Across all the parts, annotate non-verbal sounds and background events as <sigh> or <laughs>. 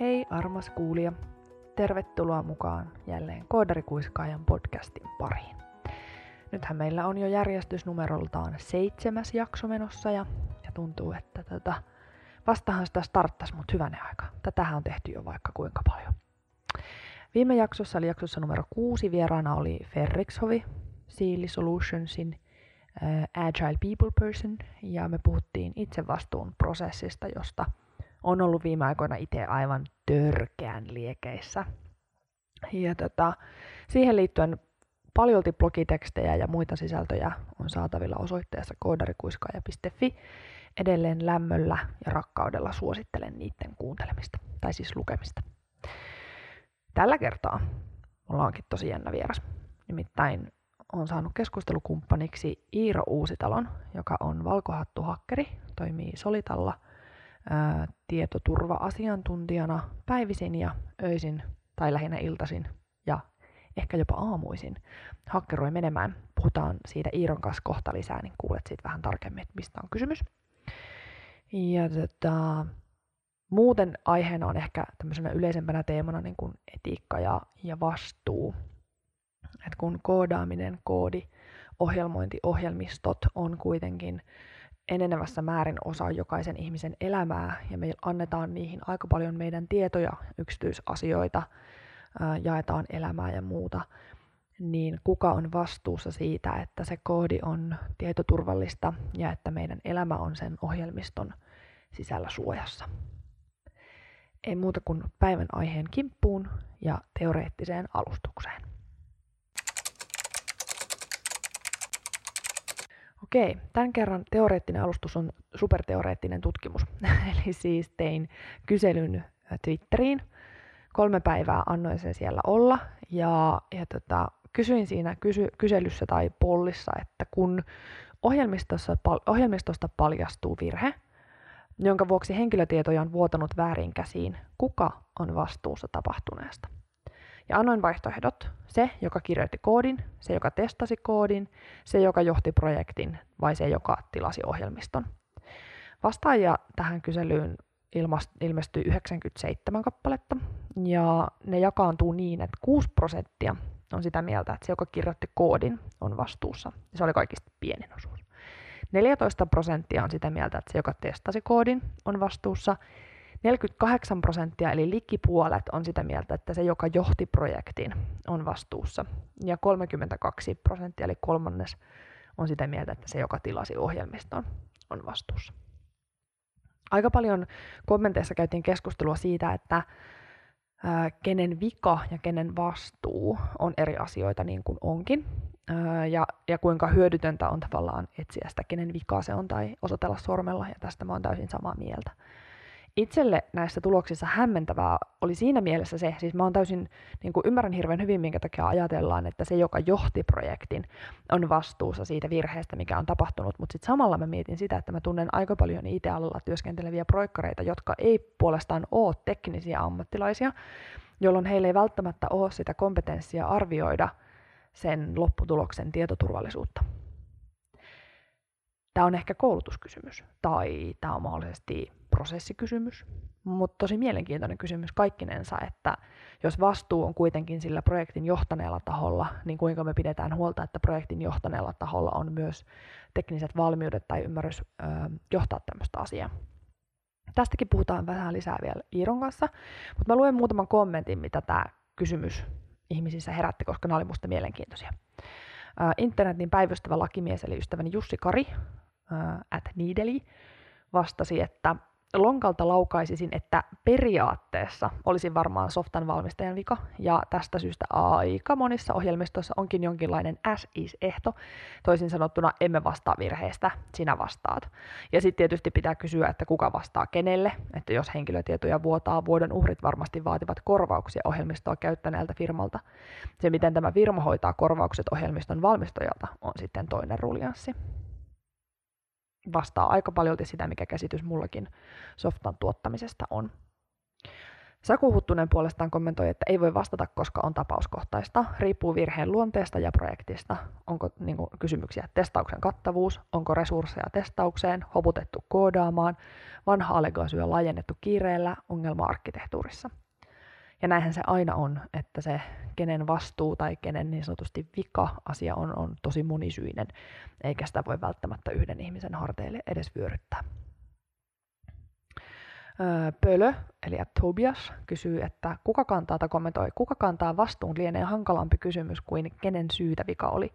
Hei armas kuulija, tervetuloa mukaan jälleen Koodarikuiskaajan podcastin pariin. Nythän meillä on jo järjestysnumeroltaan seitsemäs jakso menossa ja, ja tuntuu, että tota, vastahan sitä starttas, mutta hyvänä aika. Tätähän on tehty jo vaikka kuinka paljon. Viime jaksossa eli jaksossa numero kuusi vieraana oli Ferrixhovi, Sealy Solutionsin uh, Agile People Person, ja me puhuttiin itse vastuun prosessista, josta on ollut viime aikoina itse aivan törkeän liekeissä. Ja tota, siihen liittyen paljolti blogitekstejä ja muita sisältöjä on saatavilla osoitteessa koodarikuiskaaja.fi. Edelleen lämmöllä ja rakkaudella suosittelen niiden kuuntelemista, tai siis lukemista. Tällä kertaa mulla onkin tosi jännä vieras. Nimittäin on saanut keskustelukumppaniksi Iiro Uusitalon, joka on valkohattuhakkeri, toimii Solitalla ää, tietoturva-asiantuntijana päivisin ja öisin tai lähinnä iltaisin ja ehkä jopa aamuisin hakkeroi menemään. Puhutaan siitä Iiron kanssa kohta lisää, niin kuulet siitä vähän tarkemmin, että mistä on kysymys. Ja tota, muuten aiheena on ehkä tämmöisenä yleisempänä teemana niin kuin etiikka ja, ja vastuu. Et kun koodaaminen, koodi, ohjelmointi, ohjelmistot on kuitenkin enenevässä määrin osa jokaisen ihmisen elämää ja me annetaan niihin aika paljon meidän tietoja, yksityisasioita, jaetaan elämää ja muuta, niin kuka on vastuussa siitä, että se koodi on tietoturvallista ja että meidän elämä on sen ohjelmiston sisällä suojassa. Ei muuta kuin päivän aiheen kimppuun ja teoreettiseen alustukseen. Okei, tämän kerran teoreettinen alustus on superteoreettinen tutkimus. <laughs> Eli siis tein kyselyn Twitteriin. Kolme päivää annoin sen siellä olla ja, ja tota, kysyin siinä kysy, kyselyssä tai pollissa, että kun ohjelmistossa, ohjelmistosta paljastuu virhe, jonka vuoksi henkilötietoja on vuotanut väärin käsiin, kuka on vastuussa tapahtuneesta? Ja annoin vaihtoehdot. Se, joka kirjoitti koodin, se, joka testasi koodin, se, joka johti projektin vai se, joka tilasi ohjelmiston. Vastaajia tähän kyselyyn ilmestyi 97 kappaletta ja ne jakaantuu niin, että 6 prosenttia on sitä mieltä, että se, joka kirjoitti koodin, on vastuussa. Se oli kaikista pienin osuus. 14 prosenttia on sitä mieltä, että se, joka testasi koodin, on vastuussa. 48 prosenttia eli likipuolet on sitä mieltä, että se, joka johti projektin, on vastuussa. Ja 32 prosenttia eli kolmannes on sitä mieltä, että se, joka tilasi ohjelmiston, on vastuussa. Aika paljon kommenteissa käytiin keskustelua siitä, että ää, kenen vika ja kenen vastuu on eri asioita niin kuin onkin. Ää, ja, ja kuinka hyödytöntä on tavallaan etsiä sitä, kenen vika se on tai osoitella sormella, ja tästä mä oon täysin samaa mieltä itselle näissä tuloksissa hämmentävää oli siinä mielessä se, siis mä oon täysin, niin kuin ymmärrän hirveän hyvin, minkä takia ajatellaan, että se, joka johti projektin, on vastuussa siitä virheestä, mikä on tapahtunut, mutta sitten samalla mä mietin sitä, että mä tunnen aika paljon IT-alalla työskenteleviä projekkareita, jotka ei puolestaan ole teknisiä ammattilaisia, jolloin heillä ei välttämättä ole sitä kompetenssia arvioida sen lopputuloksen tietoturvallisuutta. Tämä on ehkä koulutuskysymys tai tämä on mahdollisesti prosessikysymys, mutta tosi mielenkiintoinen kysymys kaikkinensa, että jos vastuu on kuitenkin sillä projektin johtaneella taholla, niin kuinka me pidetään huolta, että projektin johtaneella taholla on myös tekniset valmiudet tai ymmärrys ö, johtaa tämmöistä asiaa. Tästäkin puhutaan vähän lisää vielä Iiron kanssa, mutta mä luen muutaman kommentin, mitä tämä kysymys ihmisissä herätti, koska ne oli musta mielenkiintoisia. Internetin päivystävä lakimies, eli ystäväni Jussi Kari, at Niideli, vastasi, että lonkalta laukaisisin, että periaatteessa olisi varmaan softan valmistajan vika, ja tästä syystä aika monissa ohjelmistoissa onkin jonkinlainen as-is-ehto, toisin sanottuna emme vastaa virheestä, sinä vastaat. Ja sitten tietysti pitää kysyä, että kuka vastaa kenelle, että jos henkilötietoja vuotaa, vuodon uhrit varmasti vaativat korvauksia ohjelmistoa käyttäneeltä firmalta. Se, miten tämä firma hoitaa korvaukset ohjelmiston valmistajalta, on sitten toinen ruljanssi vastaa aika paljon sitä, mikä käsitys mullakin softan tuottamisesta on. Saku Huttunen puolestaan kommentoi, että ei voi vastata, koska on tapauskohtaista. Riippuu virheen luonteesta ja projektista. Onko niin kuin, kysymyksiä testauksen kattavuus, onko resursseja testaukseen, hoputettu koodaamaan, vanha allegoasyö laajennettu kiireellä, ongelma arkkitehtuurissa. Ja näinhän se aina on, että se kenen vastuu tai kenen niin sanotusti vika-asia on, on tosi monisyinen, eikä sitä voi välttämättä yhden ihmisen harteille edes vyöryttää. Pölö, eli Tobias, kysyy, että kuka kantaa tai kommentoi, kuka kantaa vastuun lienee hankalampi kysymys kuin kenen syytä vika oli.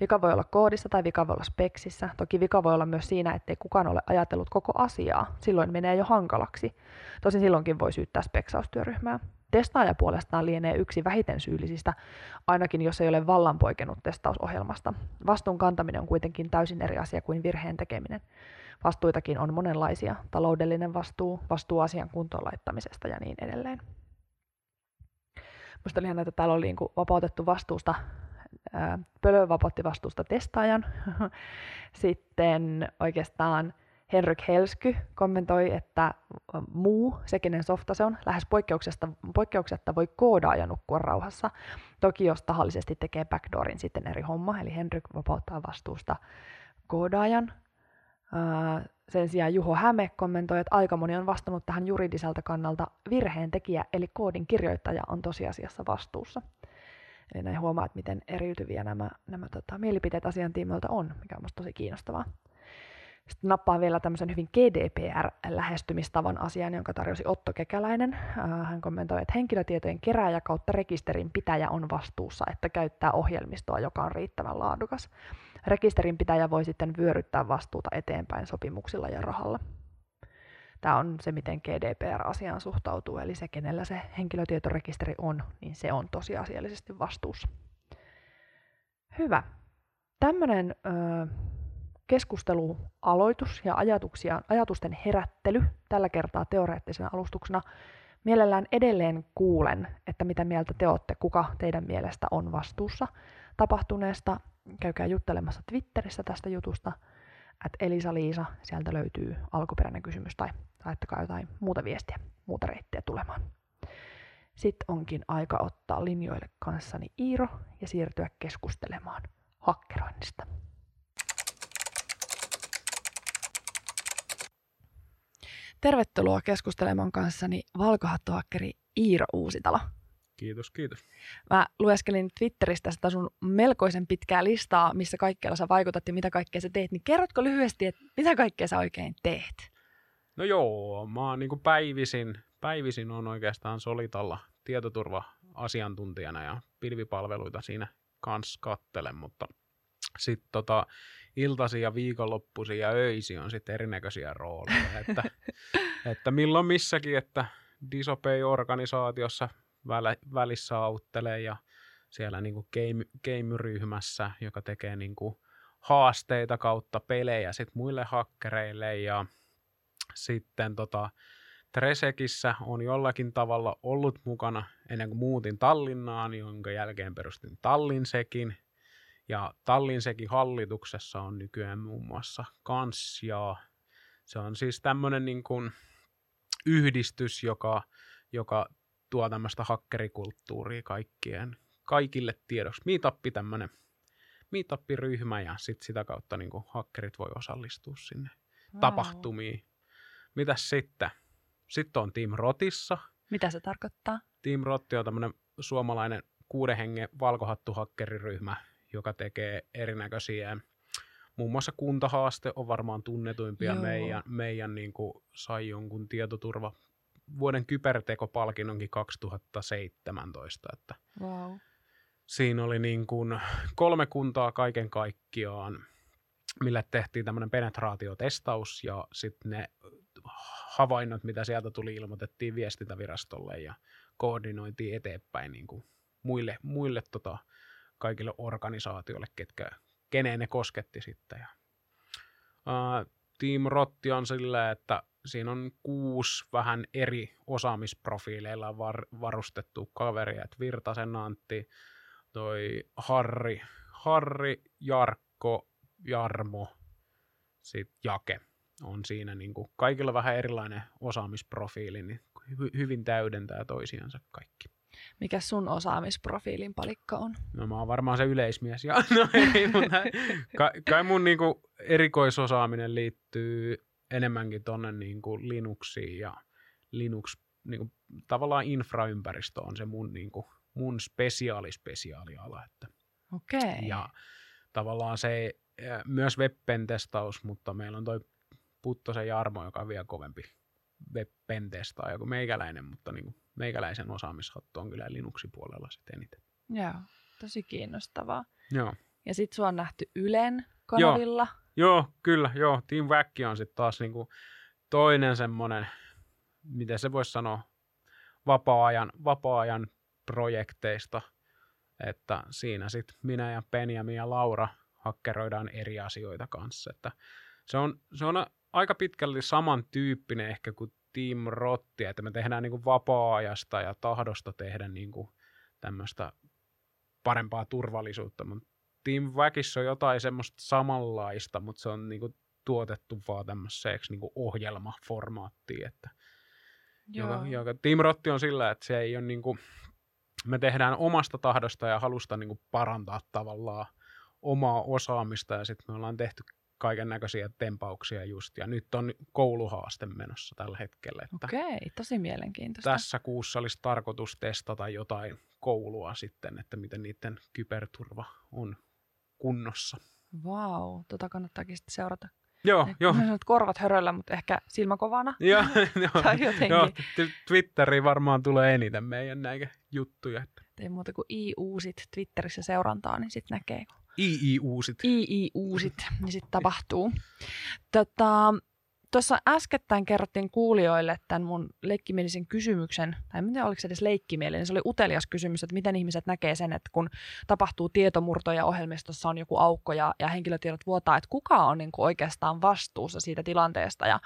Vika voi olla koodissa tai vika voi olla speksissä. Toki vika voi olla myös siinä, ettei kukaan ole ajatellut koko asiaa. Silloin menee jo hankalaksi. Tosin silloinkin voi syyttää speksaustyöryhmää. Testaaja puolestaan lienee yksi vähiten syyllisistä, ainakin jos ei ole vallanpoikennut testausohjelmasta. Vastuun kantaminen on kuitenkin täysin eri asia kuin virheen tekeminen. Vastuitakin on monenlaisia. Taloudellinen vastuu, vastuu asian kuntoon laittamisesta ja niin edelleen. Minusta oli että täällä oli niin vapautettu vastuusta, Pölö vapautti vastuusta testaajan. <laughs> Sitten oikeastaan Henrik Helsky kommentoi, että muu, se kenen softa se on, lähes poikkeuksesta, poikkeuksetta voi koodaa ja nukkua rauhassa. Toki jos tahallisesti tekee backdoorin sitten eri homma, eli Henrik vapauttaa vastuusta koodaajan. Sen sijaan Juho Häme kommentoi, että aika moni on vastannut tähän juridiselta kannalta virheen tekijä, eli koodin kirjoittaja on tosiasiassa vastuussa. Eli näin huomaat, miten eriytyviä nämä, nämä tota, mielipiteet asian tiimoilta on, mikä on tosi kiinnostavaa. Sitten nappaan vielä tämmöisen hyvin GDPR-lähestymistavan asian, jonka tarjosi Otto Kekäläinen. Hän kommentoi, että henkilötietojen kerääjä kautta rekisterin pitäjä on vastuussa, että käyttää ohjelmistoa, joka on riittävän laadukas. Rekisterinpitäjä voi sitten vyöryttää vastuuta eteenpäin sopimuksilla ja rahalla. Tämä on se, miten GDPR-asiaan suhtautuu, eli se, kenellä se henkilötietorekisteri on, niin se on tosiasiallisesti vastuussa. Hyvä. Tämmöinen keskustelualoitus ja ajatuksia, ajatusten herättely, tällä kertaa teoreettisena alustuksena. Mielellään edelleen kuulen, että mitä mieltä te olette, kuka teidän mielestä on vastuussa tapahtuneesta käykää juttelemassa Twitterissä tästä jutusta, että Elisa Liisa, sieltä löytyy alkuperäinen kysymys tai laittakaa jotain muuta viestiä, muuta reittiä tulemaan. Sitten onkin aika ottaa linjoille kanssani Iiro ja siirtyä keskustelemaan hakkeroinnista. Tervetuloa keskustelemaan kanssani valkohattuhakkeri Iiro Uusitalo. Kiitos, kiitos. Mä lueskelin Twitteristä sitä sun melkoisen pitkää listaa, missä kaikkialla sä vaikutat ja mitä kaikkea sä teet. Niin kerrotko lyhyesti, että mitä kaikkea sä oikein teet? No joo, mä oon niin päivisin, päivisin on oikeastaan Solitalla tietoturva-asiantuntijana ja pilvipalveluita siinä kanssa kattelen, mutta sitten tota, iltasi ja viikonloppusi ja öisi on sitten erinäköisiä rooleja, että, <laughs> että milloin missäkin, että Disopay-organisaatiossa välissä auttelee ja siellä niin kuin game, game-ryhmässä, joka tekee niin kuin haasteita kautta pelejä sit muille hakkereille ja sitten tota, Tresekissä on jollakin tavalla ollut mukana ennen kuin muutin Tallinnaan, jonka jälkeen perustin Tallinsekin. Ja Tallinsekin hallituksessa on nykyään muun muassa Kanssia. Se on siis tämmöinen niin kuin yhdistys, joka, joka tuo tämmöistä hakkerikulttuuria kaikkien, kaikille tiedoksi. Meetuppi tämmöinen meetup-ryhmä ja sit sitä kautta niin kuin hakkerit voi osallistua sinne wow. tapahtumiin. Mitäs sitten? Sitten on Team Rotissa. Mitä se tarkoittaa? Team Rotti on tämmöinen suomalainen kuuden hengen valkohattuhakkeriryhmä, joka tekee erinäköisiä Muun muassa kuntahaaste on varmaan tunnetuimpia Joo. meidän, meidän niin kuin sai jonkun tietoturva vuoden kybertekopalkinnonkin 2017. Että wow. Siinä oli niin kuin kolme kuntaa kaiken kaikkiaan, mille tehtiin tämmöinen penetraatiotestaus ja sitten ne havainnot, mitä sieltä tuli, ilmoitettiin viestintävirastolle ja koordinointiin eteenpäin niin kuin muille, muille tota, kaikille organisaatioille, ketkä, keneen ne kosketti sitten. Ja, uh, Team Rotti on sillä, että siinä on kuusi vähän eri osaamisprofiileilla var, varustettu kaveria, että Virtasen Antti, toi Harri, Harri, Jarkko, Jarmo, sitten Jake on siinä niin kuin kaikilla vähän erilainen osaamisprofiili, niin hy- hyvin täydentää toisiansa kaikki. Mikä sun osaamisprofiilin palikka on? No mä oon varmaan se yleismies. Ja, <laughs> no ei, mutta kai, kai mun niinku erikoisosaaminen liittyy enemmänkin tonne niinku Linuxiin ja Linux, niinku, tavallaan infraympäristö on se mun, niinku, mun spesiaali-spesiaaliala. Että. Okei. Ja tavallaan se myös web-testaus, mutta meillä on toi Puttosen Jarmo, joka on vielä kovempi web-pentestaaja kuin meikäläinen, mutta niin kuin meikäläisen osaamishattu on kyllä Linuxin puolella sitten eniten. Joo, tosi kiinnostavaa. Joo. Ja sit sua on nähty Ylen kanavilla. Joo, joo kyllä, joo. Team Wack on sitten taas niinku toinen semmoinen, miten se voisi sanoa, vapaa-ajan, vapaa-ajan projekteista, että siinä sitten minä ja Benjamin ja Laura hakkeroidaan eri asioita kanssa. Että se, on, se on aika pitkälti samantyyppinen ehkä kuin Team Rotti, että me tehdään niin kuin vapaa-ajasta ja tahdosta tehdä niin kuin tämmöistä parempaa turvallisuutta, mutta Team Wackissa on jotain semmoista samanlaista, mutta se on niin kuin tuotettu vaan tämmöiseksi niin kuin ohjelmaformaattiin, että joka, joka, Team Rotti on sillä, että se ei ole niin kuin, me tehdään omasta tahdosta ja halusta niin kuin parantaa tavallaan omaa osaamista ja sitten me ollaan tehty kaiken näköisiä tempauksia just. Ja nyt on kouluhaaste menossa tällä hetkellä. Että Okei, tosi mielenkiintoista. Tässä kuussa olisi tarkoitus testata jotain koulua sitten, että miten niiden kyberturva on kunnossa. Vau, wow, tota kannattaakin sitten seurata. Joo, joo. Korvat höröllä, mutta ehkä silmäkovana. Joo, <laughs> <laughs> jotenkin. joo, t- Twitteriin varmaan tulee eniten meidän näitä juttuja. Että Ei muuta kuin i-uusit Twitterissä seurantaa, niin sitten näkee. kun II-uusit. i-i-uusit, niin sitten tapahtuu. Tota, Tuossa äskettäin kerrottiin kuulijoille tämän mun leikkimielisen kysymyksen, tai en tiedä oliko se edes leikkimielinen, se oli utelias kysymys, että miten ihmiset näkee sen, että kun tapahtuu tietomurto ja ohjelmistossa on joku aukko ja, ja henkilötiedot vuotaa, että kuka on niin kuin oikeastaan vastuussa siitä tilanteesta ja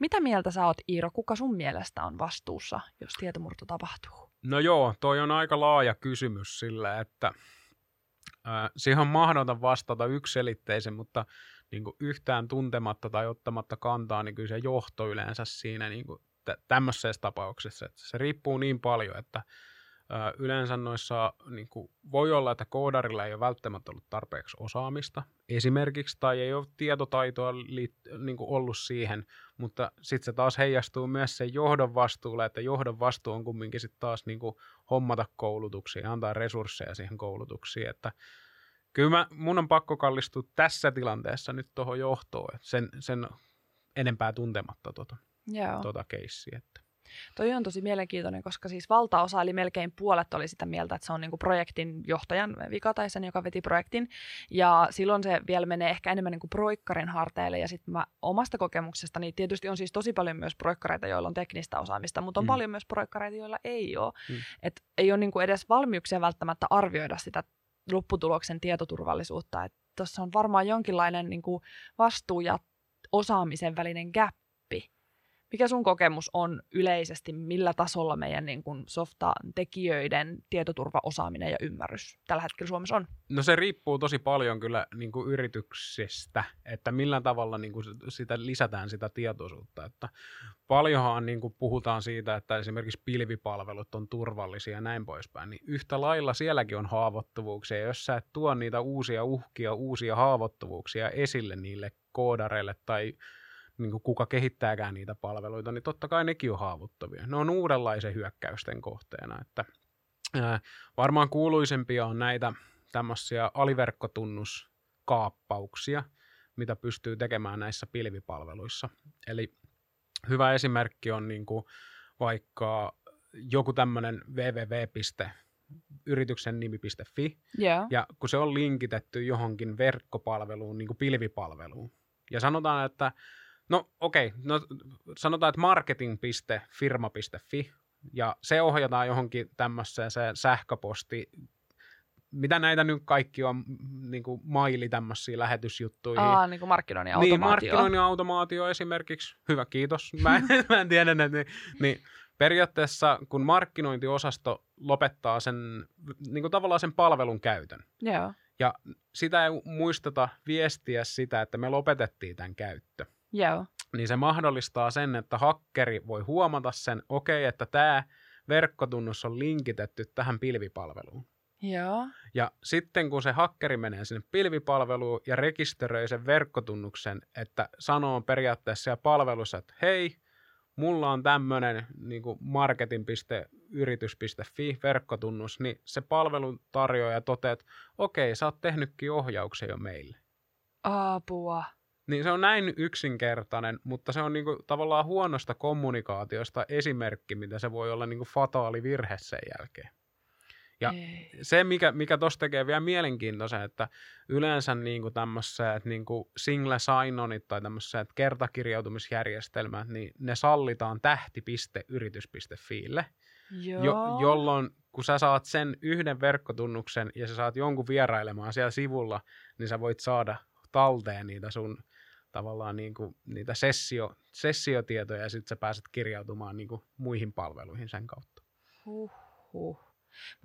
mitä mieltä sä oot Iiro, kuka sun mielestä on vastuussa, jos tietomurto tapahtuu? No joo, toi on aika laaja kysymys sillä, että siihen on mahdoton vastata ykselitteisen, mutta niin kuin yhtään tuntematta tai ottamatta kantaa, niin kyllä se johto yleensä siinä niin kuin tä- tämmöisessä tapauksessa, että se riippuu niin paljon, että yleensä noissa niin kuin voi olla, että koodarilla ei ole välttämättä ollut tarpeeksi osaamista esimerkiksi, tai ei ole tietotaitoa liit- niin kuin ollut siihen, mutta sitten se taas heijastuu myös sen johdon vastuulle, että johdon vastuu on kumminkin sitten taas niin kuin hommata koulutuksia ja antaa resursseja siihen koulutuksiin, että kyllä mä, mun on pakko kallistua tässä tilanteessa nyt tuohon johtoon, sen, sen enempää tuntematta tuota, Joo. tuota keissiä. Että. Toi on tosi mielenkiintoinen, koska siis valtaosa, eli melkein puolet oli sitä mieltä, että se on niinku projektin johtajan vika tai sen, joka veti projektin. Ja silloin se vielä menee ehkä enemmän niinku proikkarin harteille. Ja sitten mä omasta kokemuksestani, tietysti on siis tosi paljon myös proikkareita, joilla on teknistä osaamista, mutta on Mm. paljon myös proikkareita, joilla ei ole. Mm. Et ei ole niinku edes valmiuksia välttämättä arvioida sitä lopputuloksen tietoturvallisuutta. Tuossa on varmaan jonkinlainen niinku vastuu ja osaamisen välinen gappi. Mikä sun kokemus on yleisesti, millä tasolla meidän niin kuin softa-tekijöiden tietoturvaosaaminen ja ymmärrys tällä hetkellä Suomessa on? No se riippuu tosi paljon kyllä niin kuin yrityksestä, että millä tavalla niin kuin sitä lisätään sitä tietoisuutta. Että paljonhan niin kuin puhutaan siitä, että esimerkiksi pilvipalvelut on turvallisia ja näin poispäin, niin yhtä lailla sielläkin on haavoittuvuuksia. Jos sä et tuo niitä uusia uhkia, uusia haavoittuvuuksia esille niille koodareille tai niin kuin kuka kehittääkään niitä palveluita, niin totta kai nekin on haavoittavia. Ne on uudenlaisen hyökkäysten kohteena. Että, ää, varmaan kuuluisempia on näitä tämmöisiä aliverkkotunnuskaappauksia, mitä pystyy tekemään näissä pilvipalveluissa. Eli hyvä esimerkki on niin kuin vaikka joku tämmöinen www.yrityksen nimi.fi, Joo. ja kun se on linkitetty johonkin verkkopalveluun, niin kuin pilvipalveluun. Ja sanotaan, että no okei, okay, no sanotaan, että marketing.firma.fi, ja se ohjataan johonkin tämmöiseen se sähköposti, mitä näitä nyt kaikki on, niin kuin maili tämmöisiä lähetysjuttuja. Aa, niin kuin markkinoinnin Niin, automaatio. markkinoinnin automaatio esimerkiksi. Hyvä, kiitos. Mä en, <laughs> mä en tiedä, että niin, niin periaatteessa kun markkinointiosasto lopettaa sen, niin kuin tavallaan sen palvelun käytön, Joo. ja sitä ei muisteta viestiä sitä, että me lopetettiin tämän käyttö. Joo. niin se mahdollistaa sen, että hakkeri voi huomata sen, okei, okay, että tämä verkkotunnus on linkitetty tähän pilvipalveluun. Joo. Ja sitten kun se hakkeri menee sinne pilvipalveluun ja rekisteröi sen verkkotunnuksen, että sanoo periaatteessa siellä palvelussa, että hei, mulla on tämmöinen niin marketin.yritys.fi verkkotunnus, niin se palvelun tarjoaja toteaa, että okei, sä oot tehnytkin ohjauksen jo meille. Apua. Niin se on näin yksinkertainen, mutta se on niinku tavallaan huonosta kommunikaatiosta esimerkki, mitä se voi olla niinku fataali virhe sen jälkeen. Ja Ei. se, mikä, mikä tuossa tekee vielä mielenkiintoisen, että yleensä niinku tämmöiset niinku single sign-onit tai tämmöiset kertakirjautumisjärjestelmät, niin ne sallitaan tähti.yritys.fiille, jo, jolloin kun sä saat sen yhden verkkotunnuksen ja sä saat jonkun vierailemaan siellä sivulla, niin sä voit saada talteen niitä sun tavallaan niin kuin, niitä sessio, sessiotietoja ja sitten sä pääset kirjautumaan niin kuin, muihin palveluihin sen kautta. Huhhuh.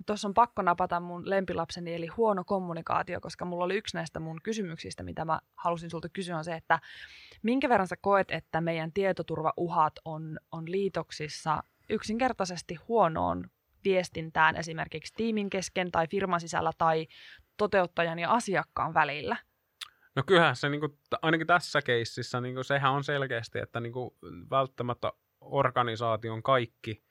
Tuossa on pakko napata mun lempilapseni, eli huono kommunikaatio, koska mulla oli yksi näistä mun kysymyksistä, mitä mä halusin sulta kysyä, on se, että minkä verran sä koet, että meidän tietoturvauhat on, on liitoksissa yksinkertaisesti huonoon viestintään esimerkiksi tiimin kesken tai firman sisällä tai toteuttajan ja asiakkaan välillä? No kyllähän se niin kuin, ainakin tässä keississä, niin kuin, sehän on selkeästi, että niin kuin, välttämättä organisaation kaikki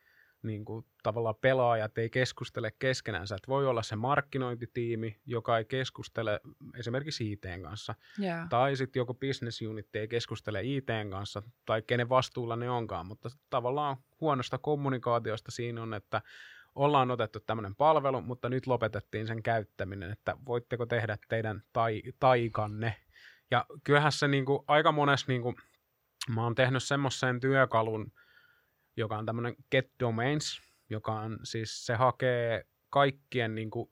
niin kuin, tavallaan pelaajat ei keskustele keskenänsä. Että voi olla se markkinointitiimi, joka ei keskustele esimerkiksi IT kanssa. Yeah. Tai sitten joku business unit ei keskustele IT kanssa, tai kenen vastuulla ne onkaan. Mutta tavallaan huonosta kommunikaatiosta siinä on, että ollaan otettu tämmöinen palvelu, mutta nyt lopetettiin sen käyttäminen, että voitteko tehdä teidän tai, taikanne. Ja kyllähän se niin kuin, aika monessa, niin kuin, mä oon tehnyt semmoisen työkalun, joka on tämmöinen Get Domains, joka on siis, se hakee kaikkien niin kuin,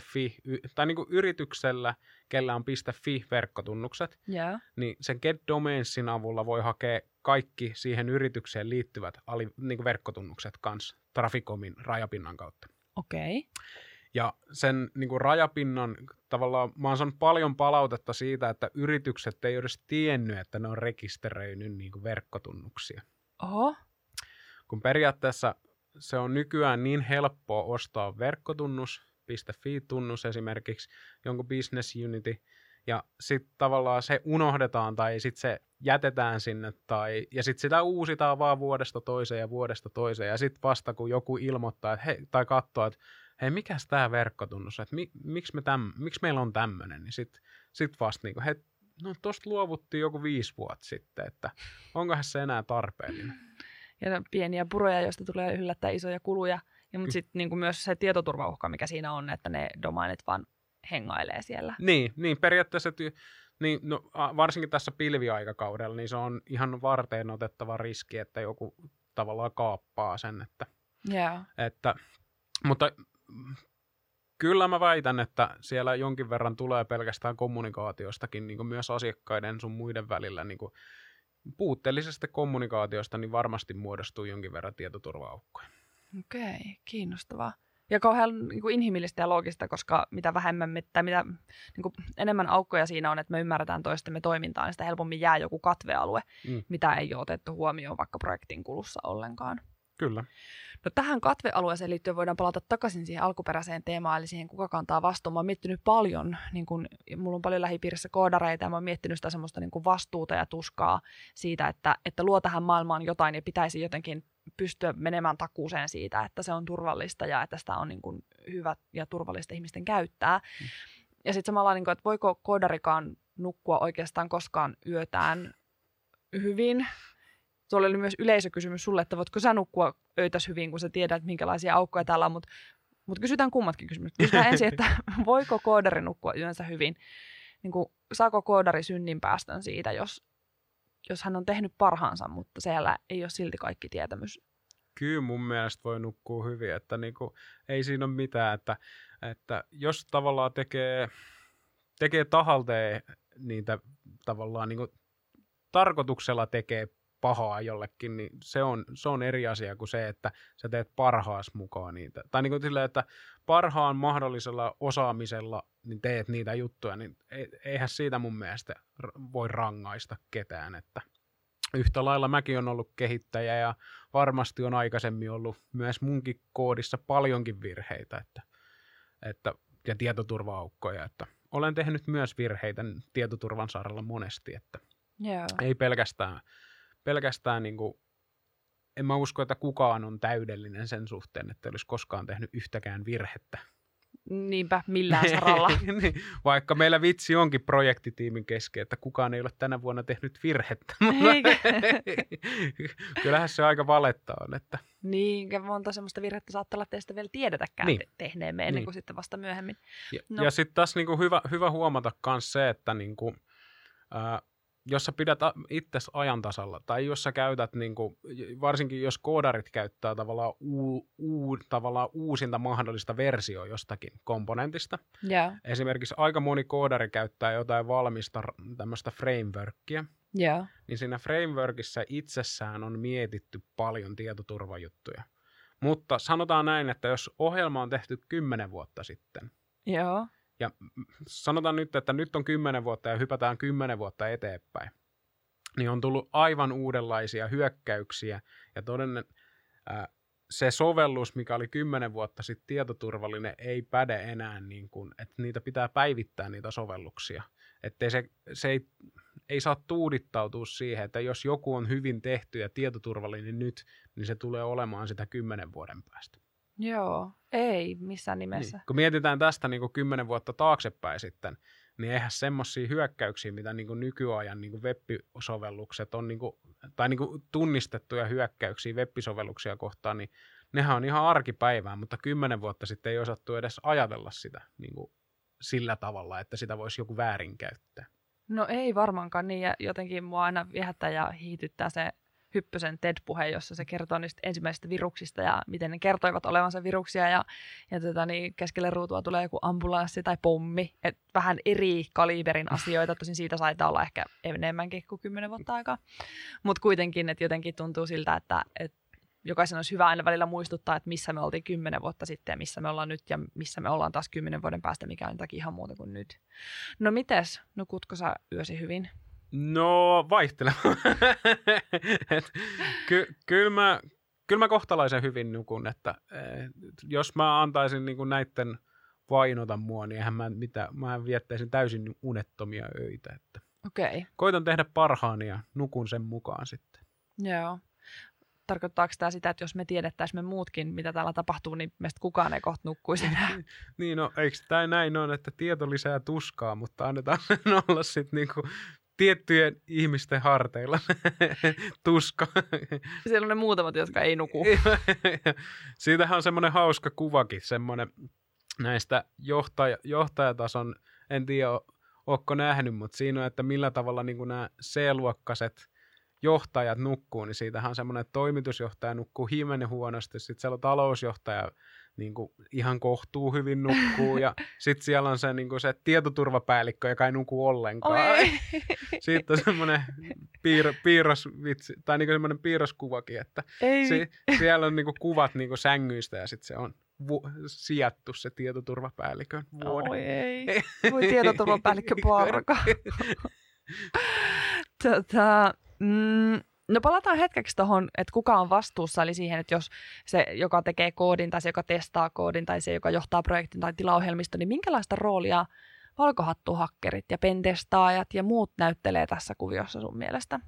.fi, tai niin kuin yrityksellä, kellä on .fi-verkkotunnukset, yeah. niin sen Get Domainsin avulla voi hakea kaikki siihen yritykseen liittyvät ali, niin kuin verkkotunnukset kanssa Traficomin rajapinnan kautta. Okei. Okay. Ja sen niin kuin rajapinnan, tavallaan mä oon saanut paljon palautetta siitä, että yritykset ei edes tiennyt, että ne on rekisteröinyt niin kuin verkkotunnuksia. Oho. Kun periaatteessa se on nykyään niin helppoa ostaa verkkotunnus, .fi-tunnus esimerkiksi, jonkun business unity, ja sitten tavallaan se unohdetaan tai sitten se jätetään sinne tai, ja sitten sitä uusitaan vaan vuodesta toiseen ja vuodesta toiseen ja sitten vasta kun joku ilmoittaa että hei, tai katsoo, että hei mikäs tämä verkkotunnus, että mi, miksi, me täm, miksi meillä on tämmöinen, niin sitten sit vasta niin kuin, hei, no tosta luovuttiin joku viisi vuotta sitten, että onkohan se enää tarpeellinen. Ja pieniä puroja, joista tulee yllättäen isoja kuluja, ja mutta sitten niin myös se tietoturvauhka, mikä siinä on, että ne domainit vaan hengailee siellä. Niin, niin periaatteessa että, niin, no, varsinkin tässä pilviaikakaudella, niin se on ihan varteen otettava riski, että joku tavallaan kaappaa sen. Että, yeah. että, mutta kyllä mä väitän, että siellä jonkin verran tulee pelkästään kommunikaatiostakin niin myös asiakkaiden sun muiden välillä niin puutteellisesta kommunikaatiosta niin varmasti muodostuu jonkin verran tietoturva-aukkoja. Okei, okay, kiinnostavaa ja kauhean niin kuin inhimillistä ja loogista, koska mitä vähemmän me, tai mitä niin kuin enemmän aukkoja siinä on, että me ymmärretään toistemme toimintaa, niin sitä helpommin jää joku katvealue, mm. mitä ei ole otettu huomioon vaikka projektin kulussa ollenkaan. Kyllä. No tähän katvealueeseen liittyen voidaan palata takaisin siihen alkuperäiseen teemaan, eli siihen kuka kantaa vastuun. Mä oon miettinyt paljon, niin kun, mulla on paljon lähipiirissä koodareita ja mä oon miettinyt sitä semmoista niin vastuuta ja tuskaa siitä, että, että luo tähän maailmaan jotain ja pitäisi jotenkin pystyä menemään takuuseen siitä, että se on turvallista ja että sitä on niin kuin hyvä ja turvallista ihmisten käyttää. Mm. Ja sitten samalla, niin kuin, että voiko koodarikaan nukkua oikeastaan koskaan yötään hyvin. Tuolla oli myös yleisökysymys sulle, että voitko sä nukkua öitäs hyvin, kun sä tiedät, minkälaisia aukkoja täällä on, mutta mut kysytään kummatkin kysymykset. Kysytään ensin, että <laughs> voiko koodari nukkua yönsä hyvin? Niin kuin, saako koodari synnin päästön siitä, jos jos hän on tehnyt parhaansa, mutta siellä ei ole silti kaikki tietämys. Kyllä mun mielestä voi nukkua hyvin, että niinku, ei siinä ole mitään, että, että jos tavallaan tekee, tekee tahalteen niitä tavallaan niinku, tarkoituksella tekee pahaa jollekin, niin se on, se on eri asia kuin se, että sä teet parhaas mukaan niitä. Tai niin kuin silleen, että parhaan mahdollisella osaamisella niin teet niitä juttuja, niin eihän siitä mun mielestä voi rangaista ketään. Että, yhtä lailla mäkin on ollut kehittäjä ja varmasti on aikaisemmin ollut myös munkin koodissa paljonkin virheitä että, että, ja tietoturva-aukkoja, että olen tehnyt myös virheitä tietoturvan saralla monesti, että Joo. ei pelkästään, pelkästään niin kuin, en mä usko, että kukaan on täydellinen sen suhteen, että olisi koskaan tehnyt yhtäkään virhettä. Niinpä, millään <laughs> saralla. niin, vaikka meillä vitsi onkin projektitiimin kesken, että kukaan ei ole tänä vuonna tehnyt virhettä. <laughs> Eikä. <laughs> Kyllähän se aika valetta on. Että... Niin, monta semmoista virhettä saattaa olla, että ei sitä vielä tiedetäkään Niin. te- tehneemme ennen Niin. kuin sitten vasta myöhemmin. Ja, No. ja sitten tässä niinku hyvä, hyvä huomata myös se, että niinku, ää, jos sä pidät itse ajan tasalla, tai jos sä käytät, niinku, varsinkin jos koodarit käyttää tavallaan, uu, uu, tavallaan uusinta mahdollista versio jostakin komponentista. Joo. Esimerkiksi aika moni koodari käyttää jotain valmista tämmöistä frameworkia, Joo. niin siinä frameworkissa itsessään on mietitty paljon tietoturvajuttuja. Mutta sanotaan näin, että jos ohjelma on tehty kymmenen vuotta sitten, Joo. Ja sanotaan nyt, että nyt on kymmenen vuotta ja hypätään kymmenen vuotta eteenpäin, niin on tullut aivan uudenlaisia hyökkäyksiä ja todenne, ää, se sovellus, mikä oli kymmenen vuotta sitten tietoturvallinen, ei päde enää, niin kuin, että niitä pitää päivittää niitä sovelluksia. Että se, se ei, ei saa tuudittautua siihen, että jos joku on hyvin tehty ja tietoturvallinen nyt, niin se tulee olemaan sitä kymmenen vuoden päästä. Joo. Ei missään nimessä. Niin. Kun mietitään tästä niin kymmenen vuotta taaksepäin sitten, niin eihän semmoisia hyökkäyksiä, mitä niin kuin nykyajan niin kuin web-sovellukset on, niin kuin, tai niin kuin tunnistettuja hyökkäyksiä web-sovelluksia kohtaan, niin nehän on ihan arkipäivää, mutta kymmenen vuotta sitten ei osattu edes ajatella sitä niin kuin sillä tavalla, että sitä voisi joku väärinkäyttää. No ei varmaankaan niin, ja jotenkin mua aina viehättää ja hiityttää se Hyppösen TED-puhe, jossa se kertoo niistä ensimmäisistä viruksista ja miten ne kertoivat olevansa viruksia ja, ja tota, niin keskelle ruutua tulee joku ambulanssi tai pommi. Et vähän eri kaliberin asioita, tosin siitä saitaa olla ehkä enemmänkin kuin kymmenen vuotta aikaa. Mutta kuitenkin, että jotenkin tuntuu siltä, että, että jokaisen olisi hyvä aina välillä muistuttaa, että missä me oltiin kymmenen vuotta sitten ja missä me ollaan nyt ja missä me ollaan taas kymmenen vuoden päästä, mikä on jotakin ihan muuta kuin nyt. No mites, nukutko sä yösi hyvin? No, vaihteleva. <laughs> Et ky- Kyllä mä, kyl mä kohtalaisen hyvin nukun, että eh, jos mä antaisin niin näiden vainota mua, niin eihän mä, mitä, mä viettäisin täysin unettomia öitä. Että okay. koitan tehdä parhaani ja nukun sen mukaan sitten. joo. Tarkoittaako tämä sitä, että jos me tiedettäisiin me muutkin, mitä täällä tapahtuu, niin meistä kukaan ei kohta nukkuisi enää? <laughs> Niin no, eikö tämä näin on, että tieto lisää tuskaa, mutta annetaan <laughs> sen olla sitten niinku tiettyjen ihmisten harteilla <laughs> tuska. Siellä on ne muutamat, jotka ei nuku. <laughs> Siitähän on semmoinen hauska kuvakin, semmoinen näistä johtaja, johtajatason, en tiedä, ootko nähnyt, mutta siinä on, että millä tavalla niin nämä C-luokkaiset johtajat nukkuu, niin siitähän on semmoinen, että toimitusjohtaja nukkuu himenen huonosti, sitten siellä on talousjohtaja niin kuin ihan kohtuu hyvin nukkuu, ja sitten siellä on se, niin kuin se tietoturvapäällikkö, joka ei nuku ollenkaan. Oi. <laughs> Sitten on semmoinen piir, piirrosvitsi, tai niin semmoinen piirroskuvakin, että ei. si, siellä on niinku kuvat niinku sängyistä ja sitten se on vu, sijattu se tietoturvapäällikön vuode. Oi ei. <laughs> Voi tietoturvapäällikkö <laughs> porka. tota, mm, no palataan hetkeksi tuohon, että kuka on vastuussa, eli siihen, että jos se, joka tekee koodin tai se, joka testaa koodin tai se, joka johtaa projektin tai tilaohjelmisto, niin minkälaista roolia valkohattuhakkerit ja pentestaajat ja muut näyttelee tässä kuviossa sun mielestä?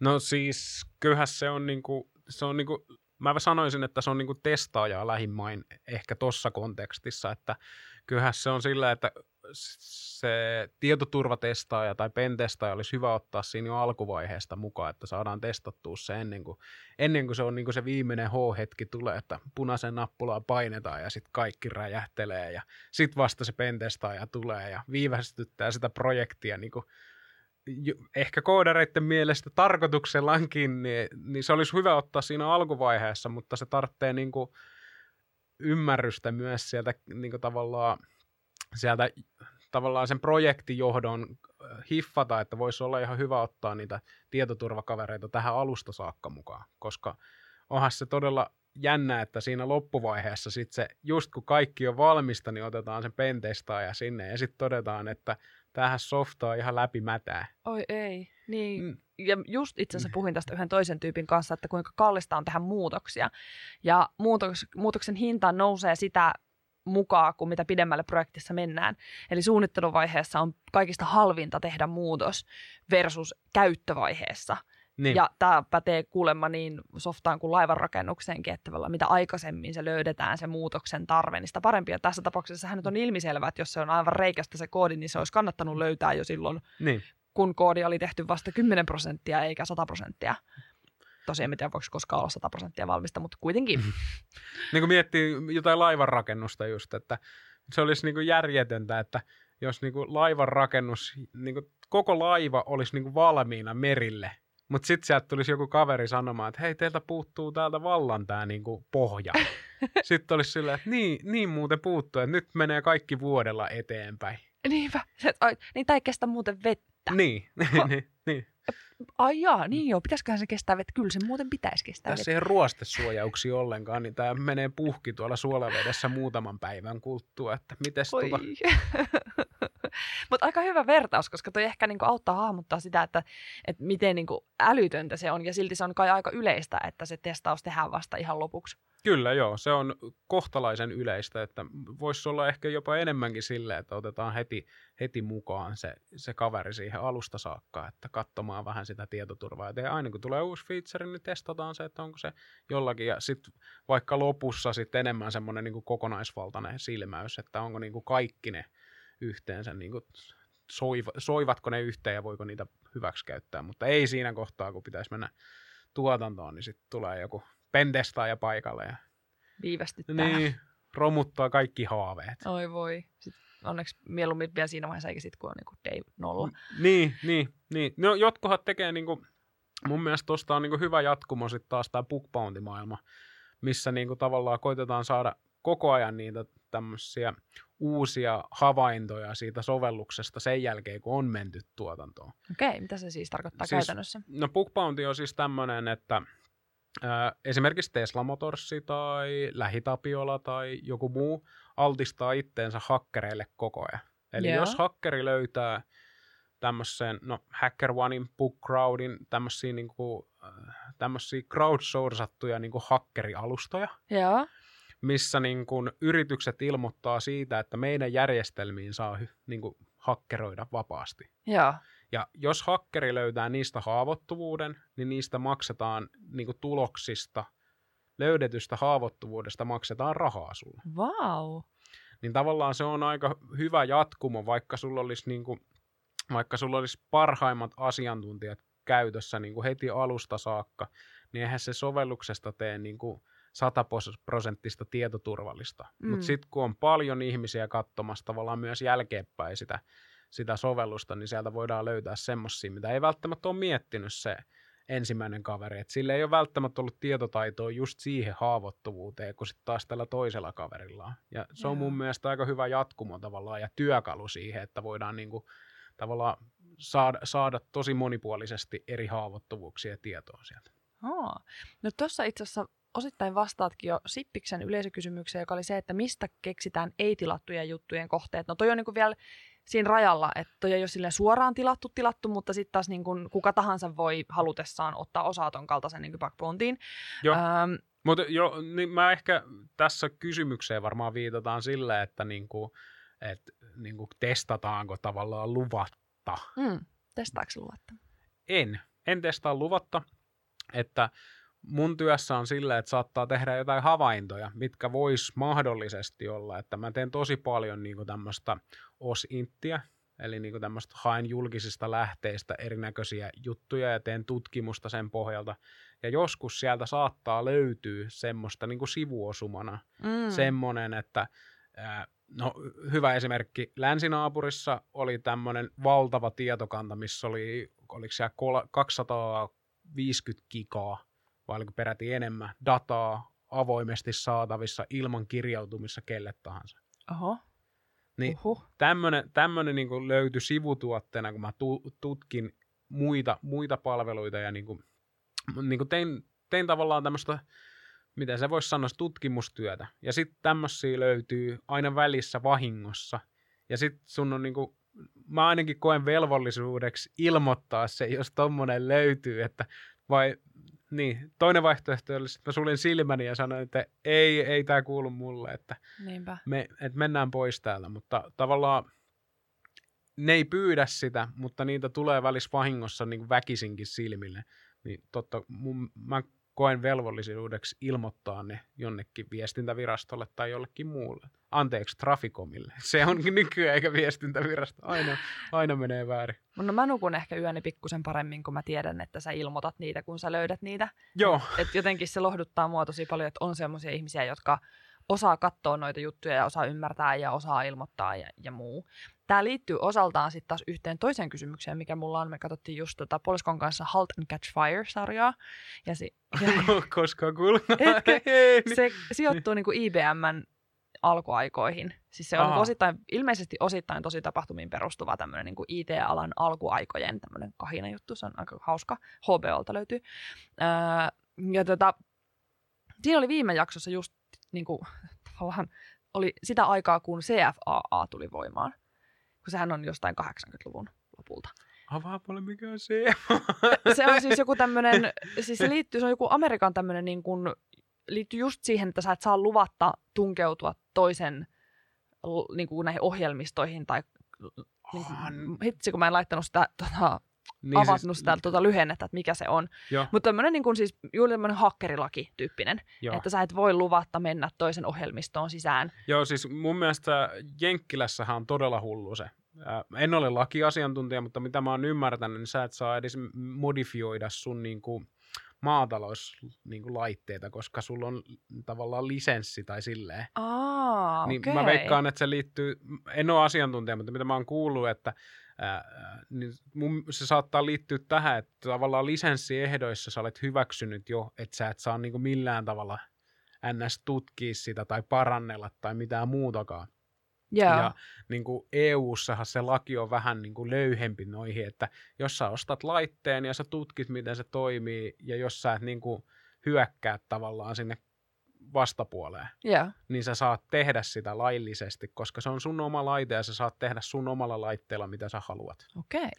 No siis kyllähän se on niinku, se on niinku, mä sanoisin, että se on niinku testaajaa lähimmain ehkä tuossa kontekstissa, että kyllähän se on sillä, että se tietoturvatestaaja tai pentestaaja olisi hyvä ottaa siinä jo alkuvaiheesta mukaan, että saadaan testattua se ennen kuin, ennen kuin se on niin kuin se viimeinen H-hetki tulee, että punaisen nappulaa painetaan ja sitten kaikki räjähtelee ja sitten vasta se pentestaaja tulee ja viivästyttää sitä projektia niin kuin ehkä koodareiden mielestä tarkoituksellaankin, niin, niin se olisi hyvä ottaa siinä alkuvaiheessa, mutta se tarvitsee niin kuin ymmärrystä myös sieltä niin kuin tavallaan, sieltä tavallaan sen projektijohdon hiffata, että voisi olla ihan hyvä ottaa niitä tietoturvakavereita tähän alusta saakka mukaan, koska onhan se todella jännä, että siinä loppuvaiheessa sit se, just kun kaikki on valmista, niin otetaan sen pentestaaja sinne ja sitten todetaan, että tämähän softaa ihan läpimätää. Oi ei. Niin. Mm. Ja just itse asiassa puhuin tästä yhden toisen tyypin kanssa, että kuinka kallista on tehdä muutoksia. Ja muutoks, muutoksen hinta nousee sitä mukaan, kuin mitä pidemmälle projektissa mennään. Eli suunnitteluvaiheessa on kaikista halvinta tehdä muutos versus käyttövaiheessa. Niin. Ja tämä pätee kuulemma niin softaan kuin laivanrakennukseenkin, että mitä aikaisemmin se löydetään se muutoksen tarve, niin sitä parempi. Ja tässä tapauksessa hän nyt on ilmiselvää, että jos se on aivan reikästä se koodi, niin se olisi kannattanut löytää jo silloin, niin. kun koodi oli tehty vasta 10 prosenttia eikä 100 prosenttia. Tosiaan en tiedä, voiko koskaan olla 100 prosenttia valmista, mutta kuitenkin. niin kuin miettii jotain laivanrakennusta just, että se olisi niin kuin järjetöntä, että jos niin kuin laivanrakennus, niin kuin koko laiva olisi niin kuin valmiina merille, mutta sitten sieltä tulisi joku kaveri sanomaan, että hei, teiltä puuttuu täältä vallan tämä niinku pohja. <laughs> sitten olisi silleen, että niin, niin muuten puuttuu, että nyt menee kaikki vuodella eteenpäin. Niinpä. Se, ai, niin ei kestä muuten vettä. Niin, <laughs> niin, niin. Ai jaa, niin joo, pitäisiköhän se kestää vettä? Kyllä se muuten pitäisi kestää Tässä ei ole ruostesuojauksia ollenkaan, niin tämä menee puhki tuolla suolavedessä muutaman päivän kuluttua, että mites Oi. tuota... <laughs> Mutta aika hyvä vertaus, koska toi ehkä niinku auttaa hahmottaa sitä, että, että miten niinku älytöntä se on. Ja silti se on kai aika yleistä, että se testaus tehdään vasta ihan lopuksi. Kyllä joo, se on kohtalaisen yleistä, että voisi olla ehkä jopa enemmänkin sille, että otetaan heti, heti mukaan se, se kaveri siihen alusta saakka, että katsomaan vähän sitä tietoturvaa. Ja aina kun tulee uusi feature, niin testataan se, että onko se jollakin, ja sitten vaikka lopussa sitten enemmän semmoinen niin kokonaisvaltainen silmäys, että onko niin kuin kaikki ne yhteensä, niin kuin soiva, soivatko ne yhteen ja voiko niitä hyväksi käyttää, mutta ei siinä kohtaa, kun pitäisi mennä tuotantoon, niin sitten tulee joku pentestaaja paikalle ja Viivästyttää. niin, romuttaa kaikki haaveet. Oi voi. Sitten onneksi mieluummin vielä siinä vaiheessa, eikä sitten kun on niin day nolla. Niin, niin, niin. No jotkuhat tekee niinku, mun mielestä tuosta on niinku hyvä jatkumo sitten taas tämä bounty maailma, missä niinku tavallaan koitetaan saada koko ajan niitä tämmöisiä uusia havaintoja siitä sovelluksesta sen jälkeen, kun on menty tuotantoon. Okei, mitä se siis tarkoittaa Siis- käytännössä? No bug bounty on siis tämmöinen, että ää, esimerkiksi Tesla Motorsi tai Lähitapiola tai joku muu altistaa itteensä hakkereille koko ajan. Eli Joo. jos hakkeri löytää tämmöisen, no BugCrowdin, tämmöisiä, niinku, äh, tämmöisiä crowdsourcattuja niinku hakkerialustoja, Joo. Missä niinku yritykset ilmoittaa siitä, että meidän järjestelmiin saa hy, niinku hakkeroida vapaasti. Joo. Ja jos hakkeri löytää niistä haavoittuvuuden, niin niistä maksetaan niin kuin tuloksista, löydetystä haavoittuvuudesta maksetaan rahaa sulle. Vau. Niin tavallaan se on aika hyvä jatkumo, vaikka sulla olisi, niin kuin, vaikka sulla olisi parhaimmat asiantuntijat käytössä niin kuin heti alusta saakka, niin eihän se sovelluksesta tee niin kuin 100 prosenttista tietoturvallista. Mm. Mutta sitten kun on paljon ihmisiä katsomassa tavallaan myös jälkeenpäin sitä, sitä sovellusta, niin sieltä voidaan löytää semmoisia, mitä ei välttämättä ole miettinyt se ensimmäinen kaveri. Et sillä ei ole välttämättä ollut tietotaitoa just siihen haavoittuvuuteen, kun sitten taas tällä toisella kaverilla on. Ja se on mun mielestä aika hyvä jatkumo tavallaan ja työkalu siihen, että voidaan niinku tavallaan saada, saada tosi monipuolisesti eri haavoittuvuuksia tietoa sieltä. Aa. No tuossa itse asiassa osittain vastaatkin jo Sippiksen yleisökysymykseen, joka oli se, että mistä keksitään ei-tilattujen juttujen kohteet. No toi on niinku vielä siinä rajalla, että toi ei ole silleen suoraan tilattu tilattu, mutta sitten taas niinku kuka tahansa voi halutessaan ottaa osaa ton kaltaisen niinku backbountiin. Joo. Ähm, Mutta jo, niin mä ehkä tässä kysymykseen varmaan viitataan sille, että niinku, et, niinku testataanko tavallaan luvatta. mm, testaako luvatta? En. En testaa luvatta, että mun työssä on sillä, että saattaa tehdä jotain havaintoja, mitkä vois mahdollisesti olla, että mä teen tosi paljon niinku tämmöistä osinttiä, eli niinku tämmöistä haen julkisista lähteistä erinäköisiä juttuja ja teen tutkimusta sen pohjalta. Ja joskus sieltä saattaa löytyä semmoista niinku sivuosumana, Mm. semmoinen, että ää, no hyvä esimerkki, länsinaapurissa oli tämmöinen valtava tietokanta, missä oli, oliko siellä kol- 250 gigaa, vai oliko peräti enemmän, dataa avoimesti saatavissa ilman kirjautumissa kelle tahansa. Oho. Niin Uhuh. tämmöinen, tämmöinen niin löytyi sivutuotteena, kun mä tu, tutkin muita, muita palveluita ja niin kuin, niin kuin tein, tein tavallaan tämmöistä, miten se voisi sanoa, tutkimustyötä. Ja sitten tämmöisiä löytyy aina välissä vahingossa. Ja sitten sun on niin kuin mä ainakin koen velvollisuudeksi ilmoittaa se, jos tommonen löytyy, että vai niin, toinen vaihtoehto olisi, että mä sulin silmäni ja sanoin, että ei, ei tämä kuulu mulle, että, Niinpä. me, että mennään pois täältä, mutta tavallaan ne ei pyydä sitä, mutta niitä tulee välissä vahingossa niin väkisinkin silmille, niin totta, mun, mä koen velvollisuudeksi ilmoittaa ne jonnekin viestintävirastolle tai jollekin muulle. Anteeksi, Traficomille. <laughs> Se onkin nykyään eikä viestintävirasto. Aina, aina menee väärin. No mä nukun ehkä yöni pikkusen paremmin, kun mä tiedän, että sä ilmoitat niitä, kun sä löydät niitä. Joo. Et jotenkin se lohduttaa mua tosi paljon, että on semmoisia ihmisiä, jotka osaa katsoa noita juttuja ja osaa ymmärtää ja osaa ilmoittaa ja, ja muu. Tämä liittyy osaltaan sitten taas yhteen toiseen kysymykseen, mikä mulla on. Me katsottiin just tota Poliskon kanssa Halt and Catch Fire-sarjaa. Ja, si- ja <laughs> Koska. Etkö? Ei, niin. se sijoittuu niinku IBMn alkuaikoihin. Siis se on Aha. osittain, ilmeisesti osittain tosi tapahtumiin perustuva tämmöinen niinku IT-alan alkuaikojen tämmöinen kahina juttu. Se on aika hauska. HBOlta löytyy. Öö, ja tota, siinä oli viime jaksossa just niinku, tavallaan oli sitä aikaa, kun CFAA tuli voimaan. Kun sehän on jostain 80-luvun lopulta. Avaa paljon mikä on se. Se on siis joku tämmöinen, <laughs> siis se liittyy, se on joku Amerikan tämmöinen niin kuin, liittyy just siihen, että sä et saa luvatta tunkeutua toisen niin kuin näihin ohjelmistoihin tai niin kuin, hitsi, kun mä en laittanut sitä tota, niin avannut siis- sitä tuota lyhennettä, että mikä se on. Mutta tämmöinen niin kuin siis juuri tämmöinen hakkerilaki tyyppinen, joo. että sä et voi luvatta mennä toisen ohjelmistoon sisään. Joo, siis mun mielestä Jenkkilässähän on todella hullu se. En ole lakiasiantuntija, mutta mitä mä oon ymmärtänyt, niin sä et saa edes modifioida sun niinku maatalouslaitteita, koska sulla on tavallaan lisenssi tai silleen. Aa, Niin okei. mä veikkaan, että se liittyy, en ole asiantuntija, mutta mitä mä oon kuullut, että ää, niin mun, se saattaa liittyä tähän, että tavallaan lisenssiehdoissa sä olet hyväksynyt jo, että sä et saa niinku millään tavalla ns. tutkia sitä tai parannella tai mitään muutakaan. Joo. Ja niin kuin EU-ssahan se laki on vähän niin kuin löyhempi noihin, että jos sä ostat laitteen ja sä tutkit, miten se toimii, ja jos sä et niin kuin hyökkää tavallaan sinne vastapuoleen, Joo. niin sä saat tehdä sitä laillisesti, koska se on sun oma laite ja sä saat tehdä sun omalla laitteella, mitä sä haluat. Okei.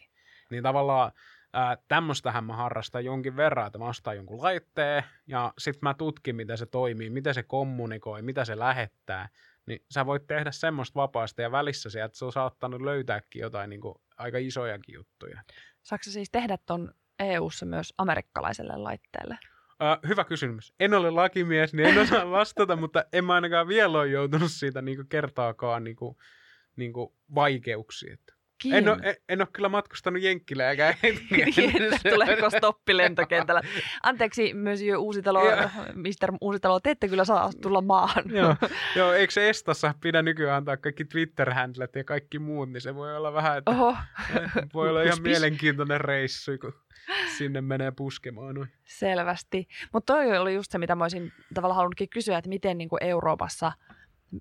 Niin tavallaan ää, tämmöistähän mä harrastan jonkin verran, että mä ostan jonkun laitteen ja sitten mä tutkin, miten se toimii, miten se kommunikoi, mitä se lähettää. Niin sä voit tehdä semmoista vapaasti ja välissä sieltä se on saattanut löytääkin jotain niin kuin, aika isojakin juttuja. Saatko siis tehdä ton EU-ssa myös amerikkalaiselle laitteelle? Ää, hyvä kysymys. En ole lakimies, niin en osaa vastata, <laughs> mutta en mä ainakaan vielä ole joutunut siitä niin kertaakaan niin kuin, niin kuin vaikeuksiin. Että En ole, en, en ole kyllä matkustanut Jenkkilääkään. tuleeko stoppi lentokentällä. Anteeksi, myös Uusitalo. Mister Uusitalo, te ette kyllä saa tulla maahan. Joo, <laughs> joo, eikö se Estassa pidä nykyään antaa kaikki Twitter-handlet ja kaikki muut, niin se voi olla vähän, että Oho, <laughs> voi olla <laughs> ihan mielenkiintoinen reissu, kun sinne menee puskemaan noin. selvästi. Mutta toi oli just se, mitä mä olisin tavallaan halunnutkin kysyä, että miten niin kuin Euroopassa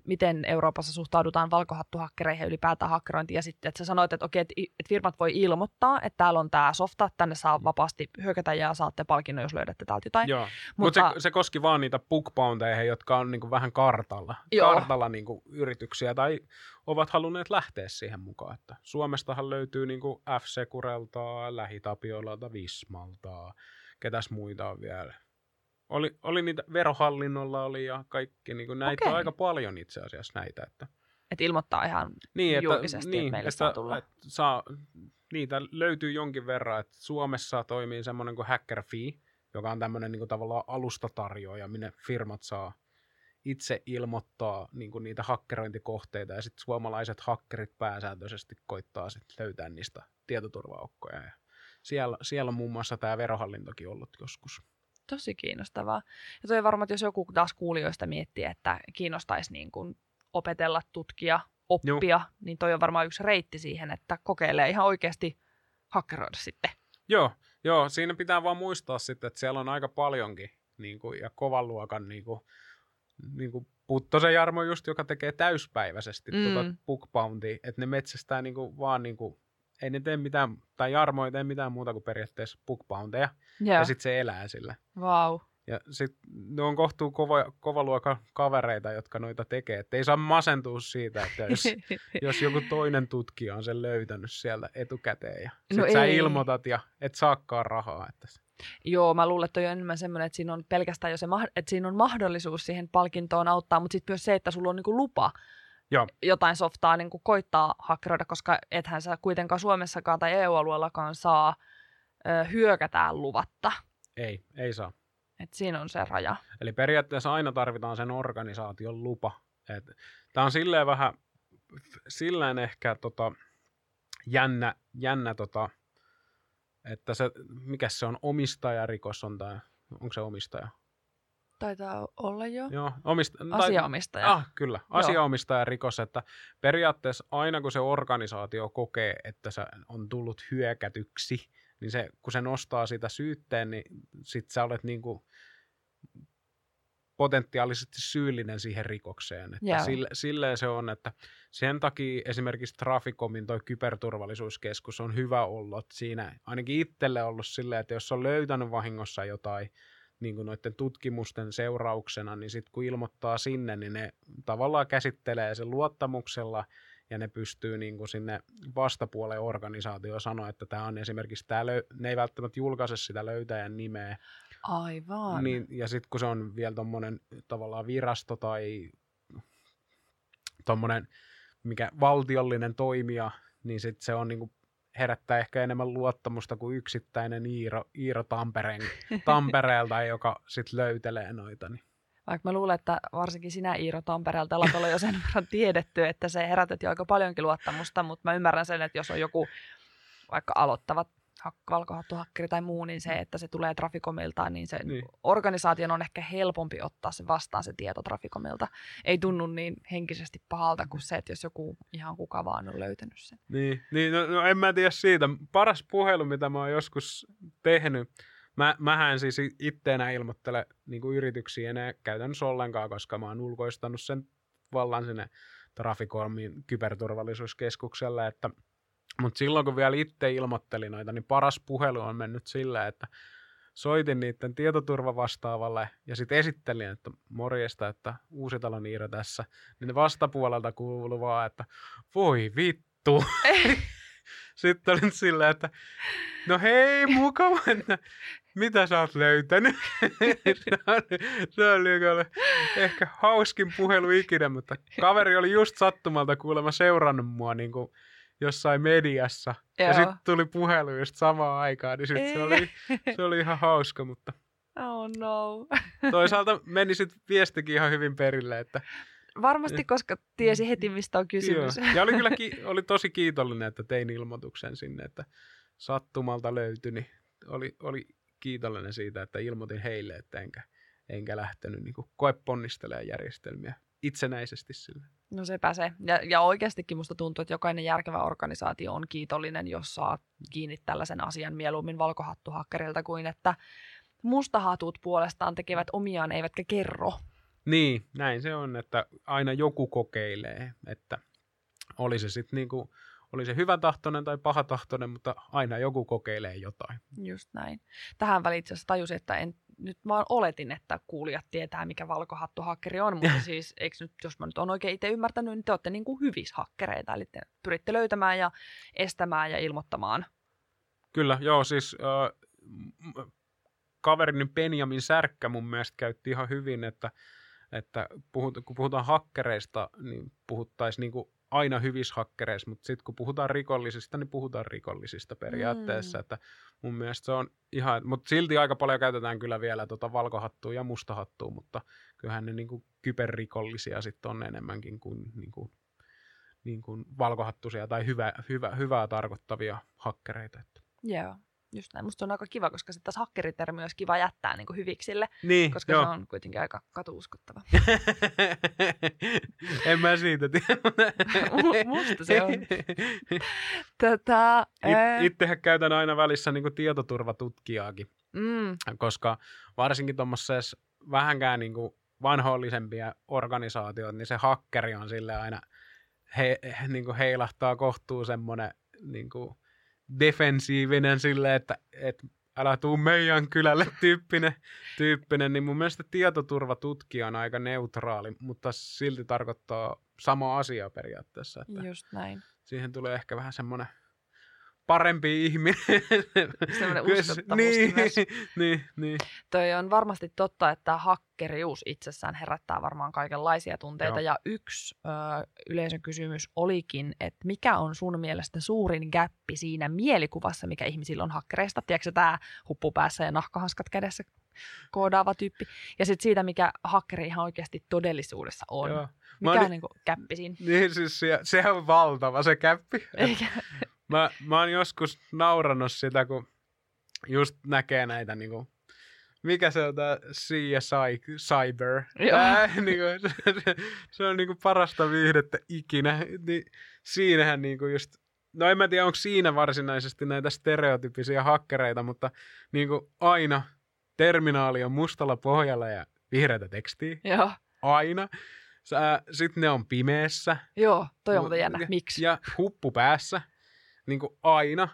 miten Euroopassa suhtaudutaan valkohattuhakkereihin ylipäätään hakkerointiin. Ja sitten, että sä sanoit, että okei, että että firmat voi ilmoittaa, että täällä on tämä softa, että tänne saa vapaasti hyökätä ja saatte palkinnon, jos löydätte täältä jotain. Joo, mutta Mutta se, se koski vaan niitä bookboundeihin, jotka on niinku vähän kartalla, Joo. kartalla niinku yrityksiä tai ovat halunneet lähteä siihen mukaan. Että Suomestahan löytyy niinku F-Securelta, Lähitapiolalta, Vismalta, ketäs muita on vielä. Oli, oli niitä, verohallinnolla oli ja kaikki, niinku näitä Okei. on aika paljon itse asiassa näitä, että että ilmoittaa ihan Niin, että, julkisesti, että niin, meille että, saa tulla. Että saa, niitä löytyy jonkin verran, että Suomessa toimii semmoinen kuin HackerFee, joka on tämmöinen niin kuin tavallaan alustatarjoaja, minne firmat saa itse ilmoittaa niin kuin niitä hakkerointikohteita, ja sitten suomalaiset hakkerit pääsääntöisesti koittaa sit löytää niistä tietoturvaaukkoja. Ja siellä, siellä on muun muassa tämä verohallintokin ollut joskus. Tosi kiinnostavaa. Ja toi varmaan, että jos joku taas kuulijoista miettii, että kiinnostaisi niin kuin opetella, tutkia, oppia, niin toi on varmaan yksi reitti siihen, että kokeilee ihan oikeasti hakkeroida sitten. Joo, joo, siinä pitää vaan muistaa sitten, että siellä on aika paljonkin niin kuin, ja kovan luokan niin kuin, niin kuin Puttosen Jarmo just, joka tekee täyspäiväisesti Mm. mm. tuota bookbountia, että ne metsästää niin kuin, vaan niin kuin, ei ne tee mitään, tai Jarmo ei tee mitään muuta kuin periaatteessa bookbounteja, Joo, ja sitten se elää sillä. wow. Ja sit ne on kohtuu kova, kova luokan kavereita, jotka noita tekee. Et ei saa masentua siitä, että jos, <laughs> jos joku toinen tutkija on sen löytänyt sieltä etukäteen ja sit No sä ei. ilmoitat ja et saakaan rahaa. Että se- Joo, mä luulen, että toi on enemmän semmoinen, että siinä on pelkästään jo se, että siinä on mahdollisuus siihen palkintoon auttaa, mutta sitten myös se, että sulla on niinku lupa Joo. jotain softaa niinku koittaa hakkeroida, koska ethän sä kuitenkaan Suomessakaan tai EU-alueellakaan saa ö, hyökätä luvatta. Ei, ei saa. Et siinä on se raja. Eli periaatteessa aina tarvitaan sen organisaation lupa. Tämä on silleen vähän, silleen ehkä tota, jännä, jännä tota, että se, mikä se on, omistajarikos on tämä, onko se omistaja? Taitaa olla jo. Joo, omista, Asiaomistaja. Ah, kyllä, asiaomistajarikos, että periaatteessa aina kun se organisaatio kokee, että se on tullut hyökätyksi, niin se, kun se nostaa sitä syytteen, niin sit sä olet niinku potentiaalisesti syyllinen siihen rikokseen. Että sille, silleen se on, että sen takia esimerkiksi Traficomin toi kyberturvallisuuskeskus on hyvä ollut siinä, ainakin itselle ollut silleen, että jos on löytänyt vahingossa jotain, niin kuin noiden tutkimusten seurauksena, niin sitten kun ilmoittaa sinne, niin ne tavallaan käsittelee sen luottamuksella ja ne pystyy niin kuin sinne vastapuoleen organisaatioon sanoa, että tämä on esimerkiksi, tää löy- ne ei välttämättä julkaise sitä löytäjän nimeä, Aivan. niin, ja sitten kun se on vielä tuommoinen tavallaan virasto tai tuommoinen mikä valtiollinen toimija, niin sitten se on niinku herättää ehkä enemmän luottamusta kuin yksittäinen Iiro, Iiro Tampereen, Tampereelta, <laughs> joka sitten löytelee noita. Niin. Vaikka mä luulen, että varsinkin sinä Iiro Tampereelta ollaan olla jo sen verran tiedetty, että se herätet jo aika paljonkin luottamusta, mutta mä ymmärrän sen, että jos on joku vaikka aloittava hak- valkohattuhakkeri tai muu, niin se, että se tulee Traficomilta, niin se Niin. organisaation on ehkä helpompi ottaa se vastaan se tieto Traficomilta. Ei tunnu niin henkisesti pahalta kuin se, että jos joku ihan kuka vaan on löytänyt sen. Niin, niin no, no, en mä tiedä siitä. Paras puhelu, mitä mä oon joskus tehnyt, mä, mähän siis itse enää ilmoittele niin yrityksiä enää käytännössä ollenkaan, koska mä oon ulkoistanut sen vallan sinne Traficomin kyberturvallisuuskeskukselle, että mutta silloin kun vielä itse ilmoittelin noita, niin paras puhelu on mennyt sillä, että soitin niiden tietoturvavastaavalle ja sitten esittelin, että morjesta, että Uusitalon Iiro tässä, niin vastapuolelta kuului vaan, että voi vittu. <laughs> Sitten olin silleen, että no hei, mukava, että mitä sä oot löytänyt? <laughs> se oli, se oli kyllä ehkä hauskin puhelu ikinä, mutta kaveri oli just sattumalta kuulemma seurannut mua niin kuin jossain mediassa. Ja Joo. sitten tuli puhelu just samaan aikaan, niin sit se, oli, se oli ihan hauska, mutta Oh no. toisaalta meni sitten viestikin ihan hyvin perille, että Varmasti, koska tiesi heti, mistä on kysymys. Joo. Ja oli kyllä ki- <laughs> oli tosi kiitollinen, että tein ilmoituksen sinne, että sattumalta löytyi, niin oli, oli kiitollinen siitä, että ilmoitin heille, että enkä, enkä lähtenyt niin koeponnistelemaan järjestelmiä itsenäisesti sille. No sepä se. Ja, ja oikeastikin musta tuntuu, että jokainen järkevä organisaatio on kiitollinen, jos saa kiinni tällaisen asian mieluummin valkohattuhakkerilta kuin että mustahatut puolestaan tekevät omiaan eivätkä kerro. Niin, näin se on, että aina joku kokeilee, että oli se sitten niinku, oli se hyvä tahtoinen tai paha tahtoinen, mutta aina joku kokeilee jotain. Just näin. Tähän väliin itse asiassa tajusin, että en, nyt vaan oletin, että kuulijat tietää, mikä valkohattuhakkeri on, mutta <laughs> siis eikö nyt, jos mä nyt on oikein itse ymmärtänyt, niin te olette niin kuin hyvishakkereita, eli te pyritte löytämään ja estämään ja ilmoittamaan. Kyllä, joo, siis äh, kaverini Benjamin Särkkä mun mielestä käytti ihan hyvin, että, että puhut, kun puhutaan hakkereista, niin puhuttaisiin niinku aina hyvissä hakkereissa, mutta sitten kun puhutaan rikollisista, niin puhutaan rikollisista periaatteessa, Mm. että mun mielestä se on ihan, mutta silti aika paljon käytetään kyllä vielä tota valkohattua ja mustahattua, mutta kyllähän ne niinku kyberrikollisia sitten on enemmänkin kuin, niinku, niin kuin valkohattuisia tai hyvä, hyvä, hyvää tarkoittavia hakkereita. Joo, just näin. Musta on aika kiva, koska sitten taas hakkeritermi olisi kiva jättää niin kuin hyviksille, Niin, koska joo. se on kuitenkin aika katuuskottava. <laughs> en mä siitä tiedä. <laughs> Mu- musta se on. <laughs> Tätä, ää, It, itsehän käytän aina välissä niin tietoturvatutkijaakin, mm, koska varsinkin tuommoisessa vähänkään niin vanhoillisempia organisaatioita, niin se hakkeri on sille aina he, niin kuin heilahtaa kohtuu semmoinen niin kuin defensiivinen sille, että, että älä tuu meidän kylälle <laughs> tyyppinen, tyyppinen, niin mun mielestä tietoturvatutkija on aika neutraali, mutta silti tarkoittaa sama asia periaatteessa. Että Just näin. siihen tulee ehkä vähän semmoinen parempi ihminen. <laughs> Kyllä uskottavuus niin, myös. <laughs> niin, niin. Toi on varmasti totta, että hakkerius itsessään herättää varmaan kaikenlaisia tunteita. Joo. Ja yksi ö, yleisön kysymys olikin, että mikä on sun mielestä suurin gäppi siinä mielikuvassa, mikä ihmisillä on hakkereista? Tiedätkö tämä huppu päässä ja nahkahanskat kädessä koodaava tyyppi? Ja sitten siitä, mikä hakkeri ihan oikeasti todellisuudessa on. Joo. Mikä on ni- niinku gäppi siinä? Niin siis se, se on valtava se käppi. Eikä, Mä, mä oon joskus naurannut sitä, kun just näkee näitä niinku, mikä se on tää CSI Cyber. Tää, <laughs> niinku, se, se, on niinku parasta viihdettä ikinä. Niin siinähän niinku just, no en mä tiedä onko siinä varsinaisesti näitä stereotypisia hakkereita, mutta niinku aina terminaali on mustalla pohjalla ja vihreätä tekstiä. joo, Aina. Sitten ne on pimeässä. joo, toi on muuten jännä. Miksi? Ja huppu päässä, niin kuin aina.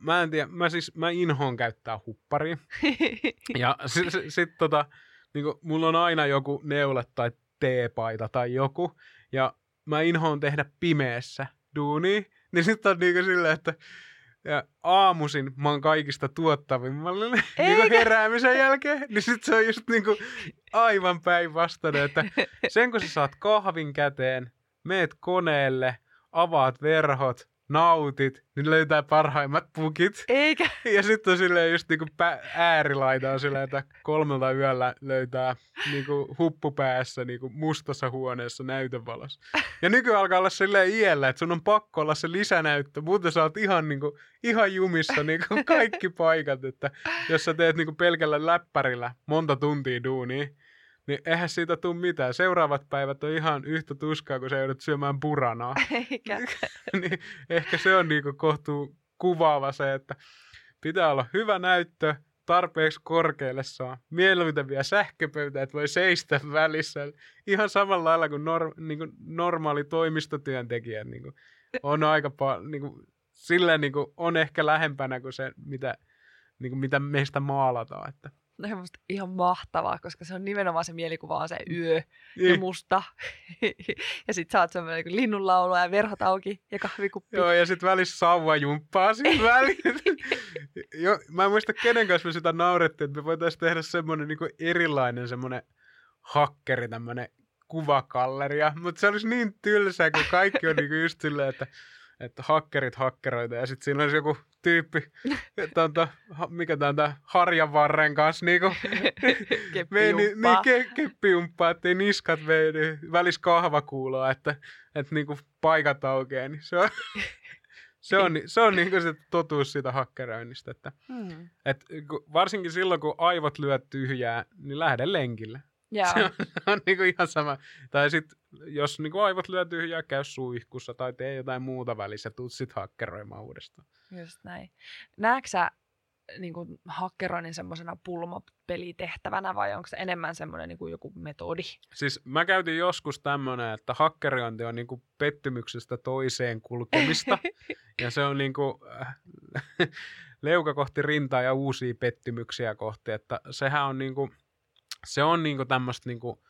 Mä en tiedä, mä siis, mä inhoon käyttää hupparia. <laughs> Ja sitten sit, sit, tota, niin kuin, mulla on aina joku neule tai teepaita tai joku. Ja mä inhoon tehdä pimeässä duunia. <laughs> Niin sitten on niinku silleen, että ja aamuisin mä oon kaikista tuottavimmalla <laughs> niinku Eikä. heräämisen jälkeen. Niin sit se on just niinku aivan päinvastainen, että sen kun sä saat kahvin käteen, meet koneelle, avaat verhot, nautit, niin löytää parhaimmat pukit. Eikä. <laughs> Ja sitten on silleen just niinku pä- äärilaita on silleen, että kolmelta yöllä löytää niinku huppu päässä niinku mustassa huoneessa näytövalossa. Ja nykyään alkaa olla silleen iällä, että sun on pakko olla se lisänäyttö, muuten sä oot ihan, niinku, ihan jumissa niinku kaikki paikat, että jos sä teet niinku pelkällä läppärillä monta tuntia duunia, niin eihän siitä tule mitään. Seuraavat päivät on ihan yhtä tuskaa, kun sä joudut syömään puranaa. <laughs> Eikä. <laughs> niin ehkä se on niinku kohtuu kuvaava se, että pitää olla hyvä näyttö, tarpeeksi korkealle saa. Mieluiten vielä sähköpöytä, että voi seistä välissä. Ihan samalla lailla kuin nor, niinku normaali toimistotyöntekijä niinku, on aika paljon, niinku, silleen niinku, on ehkä lähempänä kuin se, mitä, niinku, mitä meistä maalataan. Että. No se on musta ihan mahtavaa, koska se on nimenomaan se mielikuva on se yö ja Niin. musta. <laughs> ja sit sä oot semmoinen niin linnunlaulu ja verhot auki ja kahvikuppi. Joo, ja sitten välissä sauvajumppaa siinä <laughs> väliin. jo, mä en muista kenen kanssa me sitä naurettiin, että me voitaisiin tehdä semmoinen niinku erilainen semmoinen hakkeri, tämmöinen kuvakalleria. Mutta se olisi niin tylsää, kun kaikki on niinku just silleen, että, että hakkerit hakkeroita. Ja sitten siinä olisi joku tyyppi, tonto, ha- mikä tämä on tää harjanvarren kanssa, niinku, <laughs> vei ni, niin ke, keppijumppaa, ettei niskat vei niin välissä kahvakuuloa, että, että niinku paikat aukeaa, niin se on, <laughs> se on, se on niinku se totuus siitä hakkeroinnista, että Hmm. et, ku- varsinkin silloin, kun aivot lyö tyhjää, niin lähde lenkille. Joo. Se on, on niinku ihan sama. Tai sitten, jos niinku aivot lyö tyhjää, käy suihkussa tai tee jotain muuta välissä tuut sit hakkeroimaan uudestaan. Just näin. Näetkö sä niin kuin, hakkeroinnin semmoisena pulmapelitehtävänä vai onko se enemmän semmoinen niin kuin joku metodi? Siis mä käytin joskus tämmönen, että hakkeriointi on niinku pettymyksestä toiseen kulkemista. <laughs> ja se on niinku äh, <laughs> leuka kohti rintaa ja uusia pettymyksiä kohti. Että sehän on niinku, se on niinku tämmöistä niinku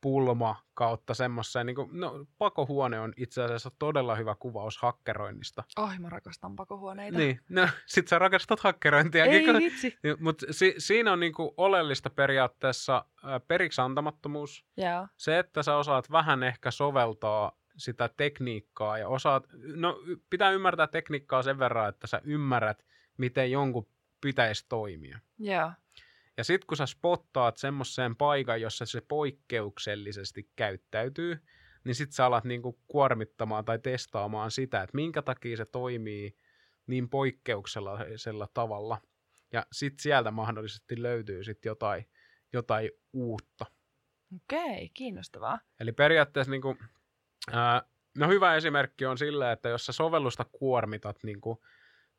pulma kautta semmoista. Niinku, no, pakohuone on itse asiassa todella hyvä kuvaus hakkeroinnista. Oi, mä rakastan pakohuoneita. Niin, no sit sä rakastat hakkerointiakin. Ei kun- vitsi. Mutta si- siinä on niinku oleellista periaatteessa periksi antamattomuus Joo. se, että sä osaat vähän ehkä soveltaa sitä tekniikkaa ja osaat, no pitää ymmärtää tekniikkaa sen verran, että sä ymmärrät, miten jonkun pitäisi toimia. Joo. Ja sitten kun sä spottaat semmoiseen paikan, jossa se poikkeuksellisesti käyttäytyy, niin sitten sä alat niinku kuormittamaan tai testaamaan sitä, että minkä takia se toimii niin poikkeuksellisella tavalla. Ja sitten sieltä mahdollisesti löytyy sitten jotain, jotain uutta. Okei, kiinnostavaa. Eli periaatteessa niin kuin, ää, no hyvä esimerkki on sillä, että jos sä sovellusta kuormitat, niin kuin,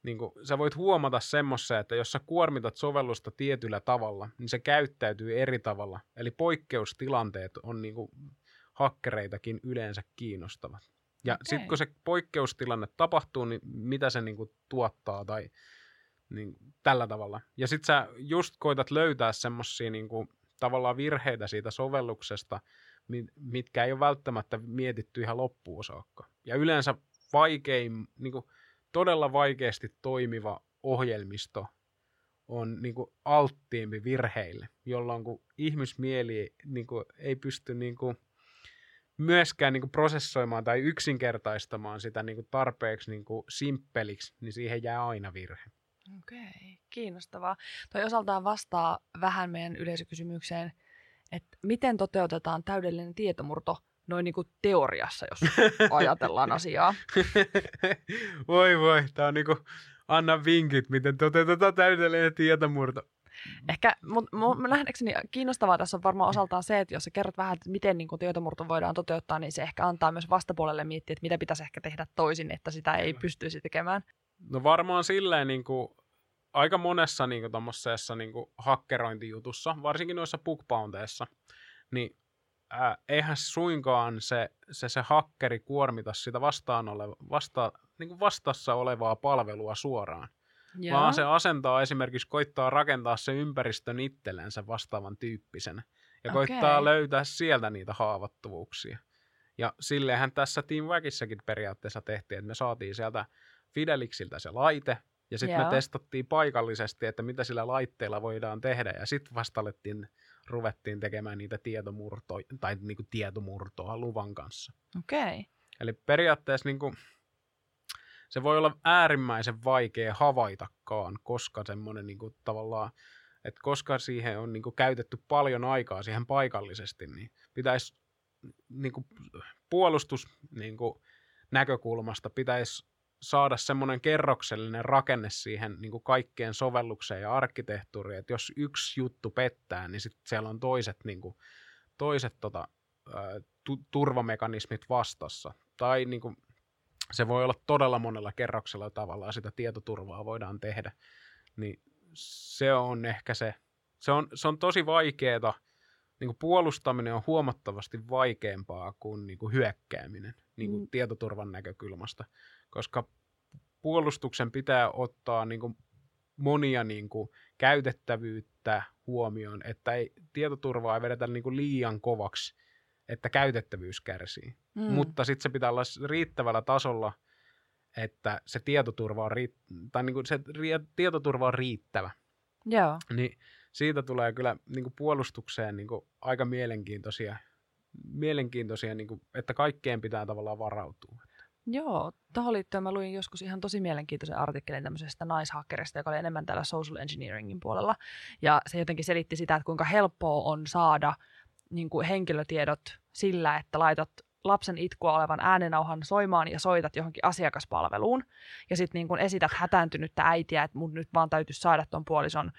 niin kuin, sä voit huomata semmoista, että jos sä kuormitat sovellusta tietyllä tavalla, niin se käyttäytyy eri tavalla. Eli poikkeustilanteet on niin kuin, hakkereitakin yleensä kiinnostavat. Ja Okei. sitten kun se poikkeustilanne tapahtuu, niin mitä se niin kuin, tuottaa tai Niin, tällä tavalla. Ja sit sä just koitat löytää semmosia niin kuin, tavallaan virheitä siitä sovelluksesta, mitkä ei ole välttämättä mietitty ihan loppuun saakka. Ja yleensä vaikein, niin kuin, todella vaikeasti toimiva ohjelmisto on niin kuin, alttiimpi virheille, jolloin kun ihmismieli niin kuin, ei pysty niin kuin, myöskään niin kuin, prosessoimaan tai yksinkertaistamaan sitä niin kuin, tarpeeksi niin kuin, simppeliksi, niin siihen jää aina virhe. Okei, kiinnostavaa. Toi osaltaan vastaa vähän meidän yleisökysymykseen, että miten toteutetaan täydellinen tietomurto noin niin kuin teoriassa, jos <laughs> ajatellaan asiaa. <laughs> voi voi, tämä on niin kuin, anna vinkit, miten toteutetaan täydellinen tietomurto. Ehkä, mutta nähdäkseni kiinnostavaa tässä on varmaan osaltaan se, että jos sä kerrot vähän, että miten niin tietomurto voidaan toteuttaa, niin se ehkä antaa myös vastapuolelle miettiä, että mitä pitäisi ehkä tehdä toisin, että sitä ei pystyisi tekemään. No varmaan silleen niin kuin, aika monessa niin kuin, niin kuin, hakkerointijutussa, varsinkin noissa bookboundeissa, niin ää, eihän suinkaan se, se, se hakkeri kuormita sitä vastaan oleva, vasta, niin kuin vastassa olevaa palvelua suoraan. Joo. Vaan se asentaa esimerkiksi, koittaa rakentaa se ympäristön itsellensä vastaavan tyyppisenä. Ja okay. koittaa löytää sieltä niitä haavoittuvuuksia. Ja silleenhän tässä Team Wagissakin periaatteessa tehtiin, että me saatiin sieltä Fidelixiltä se laite, ja sitten me testattiin paikallisesti, että mitä sillä laitteella voidaan tehdä, ja sitten vasta alettiin, ruvettiin tekemään niitä tietomurtoa, tai niinku tietomurtoa luvan kanssa. Okei. Okay. Eli periaatteessa niinku, se voi olla äärimmäisen vaikea havaitakaan, koska semmoinen niinku, tavallaan, että koska siihen on niinku, käytetty paljon aikaa siihen paikallisesti, niin pitäisi niinku, puolustus niinku, näkökulmasta pitäisi saada semmoinen kerroksellinen rakenne siihen niin kuin kaikkeen sovellukseen ja arkkitehtuuriin, että jos yksi juttu pettää, niin sitten siellä on toiset, niin kuin, toiset tota, tu- turvamekanismit vastassa. Tai niin kuin, se voi olla todella monella kerroksella tavallaan sitä tietoturvaa voidaan tehdä. Niin se on ehkä se, se on, se on tosi vaikeaa, niin kuin puolustaminen on huomattavasti vaikeampaa kuin, niin kuin hyökkääminen niin kuin mm. tietoturvan näkökulmasta koska puolustuksen pitää ottaa niin kuin monia niin kuin käytettävyyttä huomioon, että ei tietoturvaa ei vedetä niin kuin liian kovaksi, että käytettävyys kärsii. Mm. Mutta sitten se pitää olla riittävällä tasolla, että se tietoturva on, riitt- tai niin kuin se ri- tietoturva on riittävä. Joo. Niin siitä tulee kyllä niin kuin puolustukseen niin kuin aika mielenkiintoisia, mielenkiintoisia niin kuin, että kaikkeen pitää tavallaan varautua. Joo, tuohon liittyen mä luin joskus ihan tosi mielenkiintoisen artikkelin tämmöisestä naishakkerista, joka oli enemmän täällä social engineeringin puolella. Ja se jotenkin selitti sitä, että kuinka helppoa on saada niin kuin henkilötiedot sillä, että laitat lapsen itkua olevan äänenauhan soimaan ja soitat johonkin asiakaspalveluun. Ja sitten niin kun esität hätääntynyttä äitiä, että mun nyt vaan täytyisi saada ton puolison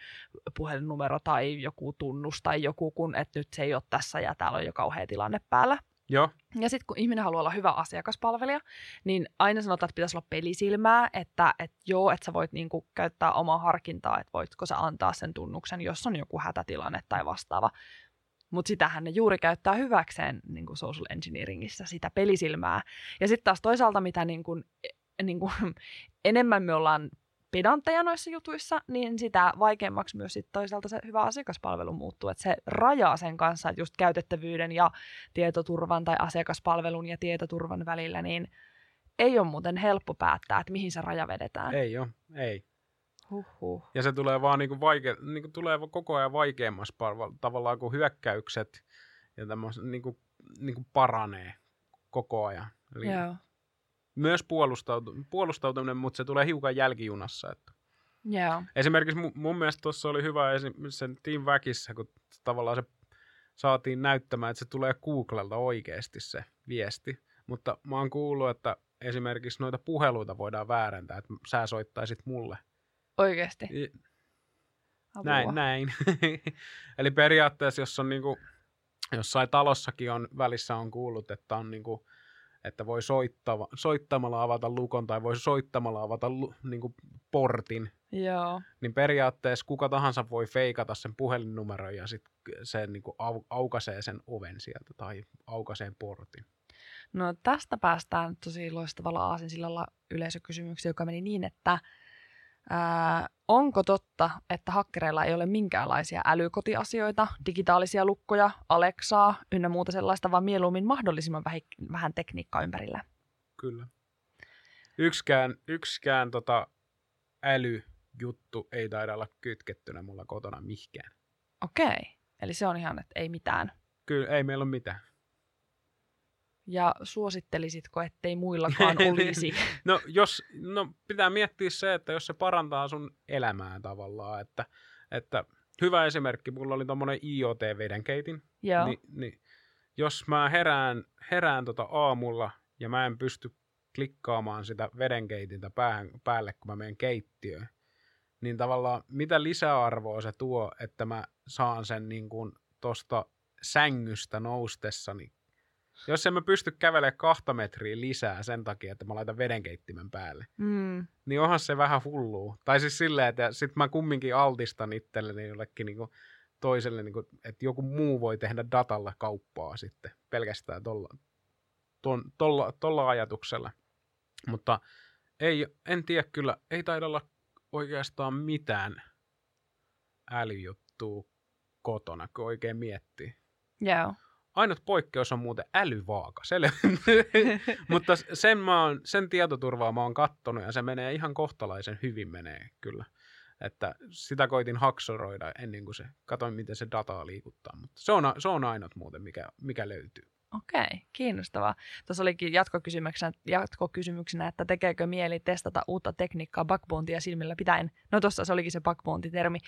puhelinnumero tai joku tunnus tai joku, kun että nyt se ei ole tässä ja täällä on jo kauhea tilanne päällä. Joo. Ja sitten kun ihminen haluaa olla hyvä asiakaspalvelija, niin aina sanotaan, että pitäisi olla pelisilmää, että, että joo, että sä voit niinku käyttää omaa harkintaa, että voitko sä antaa sen tunnuksen, jos on joku hätätilanne tai vastaava. Mutta sitähän ne juuri käyttää hyväkseen niin kuin social engineeringissä, sitä pelisilmää. Ja sitten taas toisaalta, mitä niin kuin, niin kuin, <laughs> enemmän me ollaan pedantteja noissa jutuissa, niin sitä vaikeammaksi myös sit toisaalta se hyvä asiakaspalvelu muuttuu. Että se rajaa sen kanssa, että just käytettävyyden ja tietoturvan tai asiakaspalvelun ja tietoturvan välillä, niin ei ole muuten helppo päättää, että mihin se raja vedetään. Ei ole, ei. Huhhuh. Ja se tulee vaan niinku vaike, niinku tulee koko ajan vaikeammassa tavallaan, kun hyökkäykset ja tämmöset, niinku, niinku paranee koko ajan. Eli Joo myös puolustautu- puolustautuminen, mutta se tulee hiukan jälkijunassa. Että. Yeah. Esimerkiksi mun, mun mielestä tuossa oli hyvä esim. sen Team Väkissä, kun tavallaan se saatiin näyttämään, että se tulee Googlelta oikeasti se viesti. Mutta mä oon kuullut, että esimerkiksi noita puheluita voidaan väärentää, että sä soittaisit mulle. Oikeasti? Näin, näin. <laughs> Eli periaatteessa, jos on niinku, jossain talossakin on välissä on kuullut, että on niinku että voi soittava, soittamalla avata lukon tai voi soittamalla avata lu, niin kuin portin. Joo. Niin periaatteessa kuka tahansa voi feikata sen puhelinnumeron ja sitten se niin kuin au, aukaisee sen oven sieltä tai aukaisee portin. No tästä päästään tosi loistavalla aasinsillalla yleisökysymyksiä, joka meni niin, että Ää, onko totta, että hakkereilla ei ole minkäänlaisia älykotiasioita, digitaalisia lukkoja, Alexaa ynnä muuta sellaista, vaan mieluummin mahdollisimman vähi- vähän tekniikkaa ympärillä? Kyllä. Yksikään, yksikään tota älyjuttu ei taida olla kytkettynä mulla kotona mihkään. Okei, eli se on ihan, että ei mitään. Kyllä, ei meillä ole mitään. Ja suosittelisitko, ettei <laughs> muillakaan olisi? No, jos, no pitää miettiä se, että jos se parantaa sun elämää tavallaan, että, että hyvä esimerkki, mulla oli tommonen IoT-vedenkeitin, Joo. niin, niin jos mä herään, herään tota aamulla ja mä en pysty klikkaamaan sitä vedenkeitintä päähän, päälle, kun mä menen keittiöön, niin tavallaan mitä lisäarvoa se tuo, että mä saan sen niin kuin tosta sängystä noustessani. Jos en mä pysty kävelemään kahta metriä lisää sen takia, että mä laitan vedenkeittimen päälle, Mm, niin onhan se vähän hullua. Tai siis silleen, että sit mä kumminkin altistan itselleni jollekin niinku toiselle, niinku, että joku muu voi tehdä datalla kauppaa sitten pelkästään tolla, ton, tolla, tolla ajatuksella. Mutta ei, en tiedä kyllä, ei taida olla oikeastaan mitään älyjuttua kotona, kun oikein miettii. joo. Ainut poikkeus on muuten älyvaaka. <laughs> Mutta sen, mä oon, sen tietoturvaa mä oon kattonut ja se menee ihan kohtalaisen hyvin menee kyllä. Että sitä koitin haksoroida ennen kuin se, katoin miten se dataa liikuttaa. Mutta se on, se on ainut muuten, mikä, mikä löytyy. Okei, kiinnostavaa. Tuossa olikin jatkokysymyksenä, jatkokysymyksenä, että tekeekö mieli testata uutta tekniikkaa bugbountia silmillä pitäen. No tuossa se olikin se bugbounti-termi.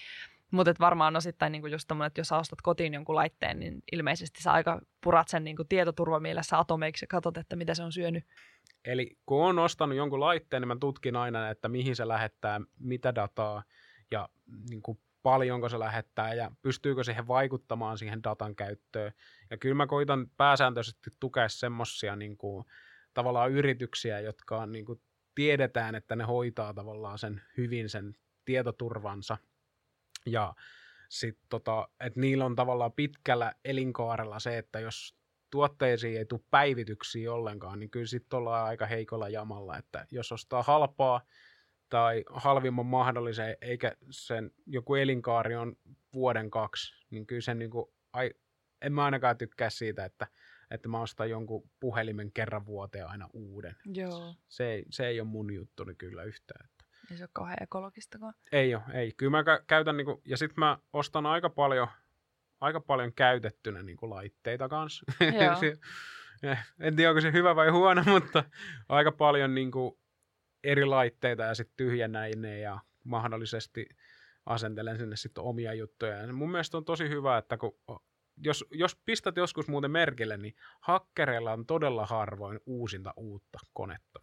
Mutta varmaan osittain niin just tommonen, että jos sä ostat kotiin jonkun laitteen, niin ilmeisesti sä aika purat sen niin tietoturvamielessä atomeiksi ja katsot, että mitä se on syönyt. Eli kun on ostanut jonkun laitteen, niin mä tutkin aina, että mihin se lähettää, mitä dataa ja niin kuin paljonko se lähettää ja pystyykö siihen vaikuttamaan siihen datan käyttöön. Ja kyllä mä koitan pääsääntöisesti tukea semmoisia niin tavallaan yrityksiä, jotka on, niin kuin, tiedetään, että ne hoitaa tavallaan sen hyvin sen tietoturvansa. Ja sitten tota, että niillä on tavallaan pitkällä elinkaarella se, että jos tuotteisiin ei tule päivityksiä ollenkaan, niin kyllä sitten ollaan aika heikolla jamalla, että jos ostaa halpaa tai halvimman mahdollisen, eikä sen joku elinkaari on vuoden kaksi, niin kyllä sen niin kuin, ai, en mä ainakaan tykkää siitä, että, että mä ostan jonkun puhelimen kerran vuoteen aina uuden. Joo. Se ei, se ei ole mun juttuni kyllä yhtään. Ei se ole kauhean ekologistakaan. Ei ole, ei. Kyllä mä kä- käytän, niinku, ja sitten mä ostan aika paljon, aika paljon käytettynä niinku laitteita kanssa. <laughs> Joo. en tiedä, onko se hyvä vai huono, <laughs> mutta aika paljon niinku eri laitteita ja sitten tyhjennän ne ja mahdollisesti asentelen sinne sitten omia juttuja. Ja mun mielestä on tosi hyvä, että kun, jos, jos pistät joskus muuten merkille, niin hakkereilla on todella harvoin uusinta uutta konetta.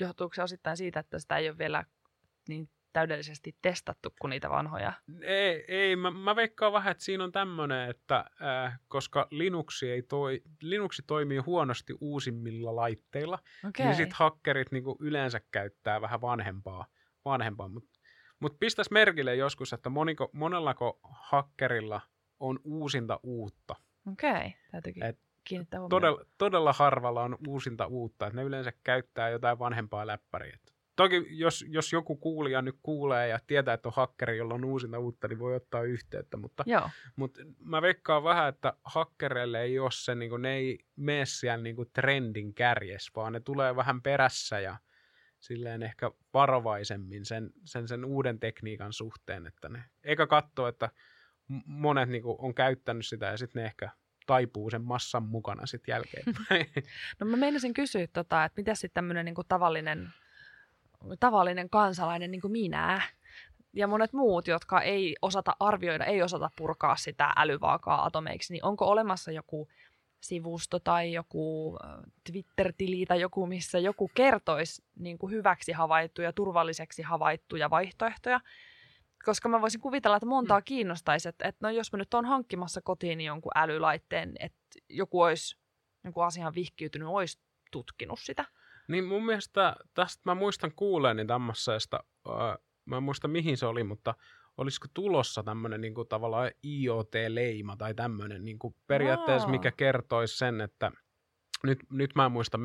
Johtuuko se osittain siitä, että sitä ei ole vielä niin täydellisesti testattu kuin niitä vanhoja? Ei, ei mä, mä veikkaan vähän, että siinä on tämmöinen, että äh, koska Linuxi, ei toi, Linuxi toimii huonosti uusimmilla laitteilla, Okei. niin sitten hakkerit niinku yleensä käyttää vähän vanhempaa. vanhempaa. Mutta mut pistäisi merkille joskus, että moniko, monellako hakkerilla on uusinta uutta. Okei, täytyykin Et kiinnittää huomioon. Todella, todella harvalla on uusinta uutta, että ne yleensä käyttää jotain vanhempaa läppäriä. Et Toki jos, jos joku kuulija nyt kuulee ja tietää, että on hakkeri, jolla on uusinta uutta, niin voi ottaa yhteyttä. Mutta, Joo, mutta mä veikkaan vähän, että hakkereille ei ole se, niin kuin, ne ei mene siellä niin kuin trendin kärjes, vaan ne tulee vähän perässä ja silleen ehkä varovaisemmin sen, sen, sen uuden tekniikan suhteen, että ne eikä katso, että monet niin kuin, on käyttänyt sitä ja sitten ne ehkä taipuu sen massan mukana sitten jälkeenpäin. <laughs> No mä meinasin kysyä, tota, että mitä sitten tämmöinen niin tavallinen, tavallinen kansalainen niin kuin minä ja monet muut, jotka ei osata arvioida, ei osata purkaa sitä älyvaakaa atomeiksi, niin onko olemassa joku sivusto tai joku Twitter-tili tai joku, missä joku kertoisi niin kuin hyväksi havaittuja, turvalliseksi havaittuja vaihtoehtoja, koska mä voisin kuvitella, että montaa kiinnostaisi, että, että no jos mä nyt oon hankkimassa kotiin jonkun älylaitteen, että joku olisi joku asiaan vihkiytynyt, olisi tutkinut sitä. Niin mun mielestä tästä mä muistan kuuleeni tämmöisestä, mä en muista mihin se oli, mutta olisiko tulossa tämmöinen niin kuin, tavallaan IoT-leima tai tämmöinen niin kuin, periaatteessa, Aa. mikä kertoisi sen, että nyt, nyt mä en muista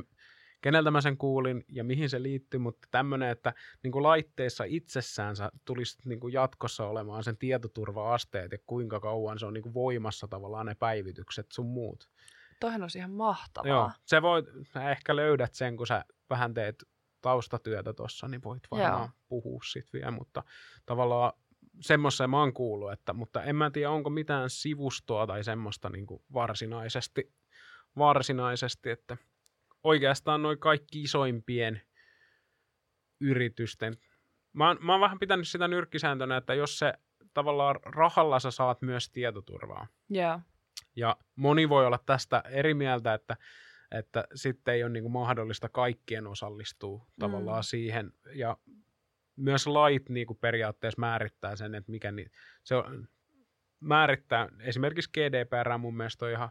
keneltä mä sen kuulin ja mihin se liittyy, mutta tämmöinen, että niin kuin laitteissa itsessään tulisi niin kuin jatkossa olemaan sen tietoturva-asteet ja kuinka kauan se on niin kuin voimassa tavallaan ne päivitykset sun muut. Toihan olisi ihan mahtavaa. Joo, se voi, ehkä löydät sen, kun sä vähän teet taustatyötä tuossa, niin voit varmaan Joo. puhua sit vielä, mutta tavallaan semmoisen mä oon kuullut, että, mutta en mä tiedä, onko mitään sivustoa tai semmoista niin kuin varsinaisesti, varsinaisesti, että oikeastaan noin kaikki isoimpien yritysten, mä oon, mä oon vähän pitänyt sitä nyrkkisääntönä, että jos se tavallaan rahalla sä saat myös tietoturvaa. Yeah. Ja moni voi olla tästä eri mieltä, että, että sitten ei ole niin kuin mahdollista kaikkien osallistua mm. tavallaan siihen. Ja myös lait niin kuin periaatteessa määrittää sen, että mikä ni, se on, määrittää, esimerkiksi GDPR mun mielestä on ihan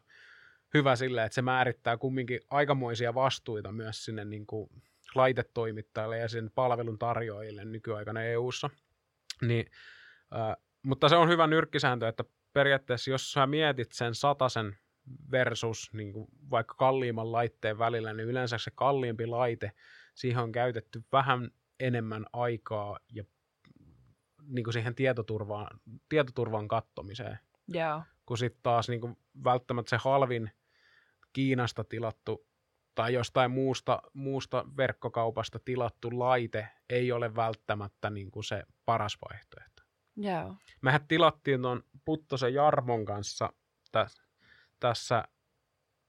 hyvä sille, että se määrittää kumminkin aikamoisia vastuita myös sinne niin kuin laitetoimittajille ja sen palvelun tarjoajille nykyaikana EU-ssa. Niin, äh, mutta se on hyvä nyrkkisääntö, että periaatteessa jos sä mietit sen satasen versus niin kuin vaikka kalliimman laitteen välillä, niin yleensä se kalliimpi laite, siihen on käytetty vähän enemmän aikaa ja niin kuin siihen tietoturvaan, tietoturvan kattomiseen. Yeah. Kun sitten taas niin kuin välttämättä se halvin Kiinasta tilattu tai jostain muusta, muusta verkkokaupasta tilattu laite ei ole välttämättä niin kuin se paras vaihtoehto. Yeah. Mehän tilattiin tuon Puttosen Jarmon kanssa tässä, tässä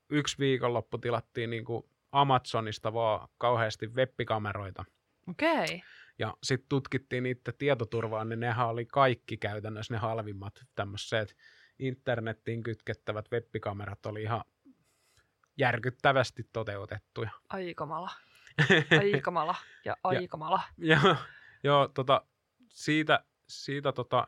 yksi viikonloppu tilattiin niin kuin Amazonista vaan kauheasti webbikameroita – Okei. Okay. Ja sitten tutkittiin niitä tietoturvaa, niin nehän oli kaikki käytännössä ne halvimmat tämmöiset internettiin kytkettävät webbikamerat oli ihan järkyttävästi toteutettuja. Aikamala. <laughs> Aikamala ja aikamala. ja, <laughs> joo, joo tota, siitä, siitä tota,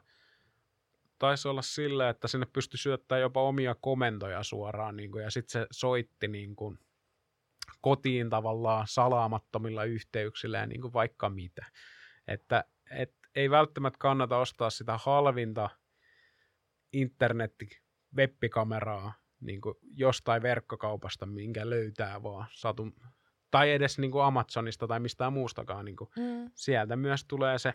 taisi olla sillä, että sinne pystyi syöttämään jopa omia komentoja suoraan, niin kuin, ja sitten se soitti niin kuin, kotiin tavallaan salaamattomilla yhteyksillä ja niin kuin vaikka mitä. Että et ei välttämättä kannata ostaa sitä halvinta internetti webbikameraa niin kuin jostain verkkokaupasta, minkä löytää vaan satun, tai edes niin kuin Amazonista tai mistään muustakaan. Niin kuin mm. Sieltä myös tulee se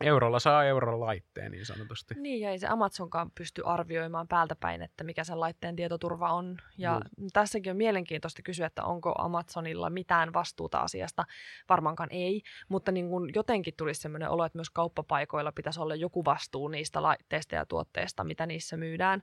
Eurolla saa euron laitteen niin sanotusti. Niin, ja ei se Amazonkaan pysty arvioimaan päältä päin, että mikä sen laitteen tietoturva on. Ja mm. tässäkin on mielenkiintoista kysyä, että onko Amazonilla mitään vastuuta asiasta. Varmaankaan ei, mutta niin kun jotenkin tulisi sellainen olo, että myös kauppapaikoilla pitäisi olla joku vastuu niistä laitteista ja tuotteista, mitä niissä myydään.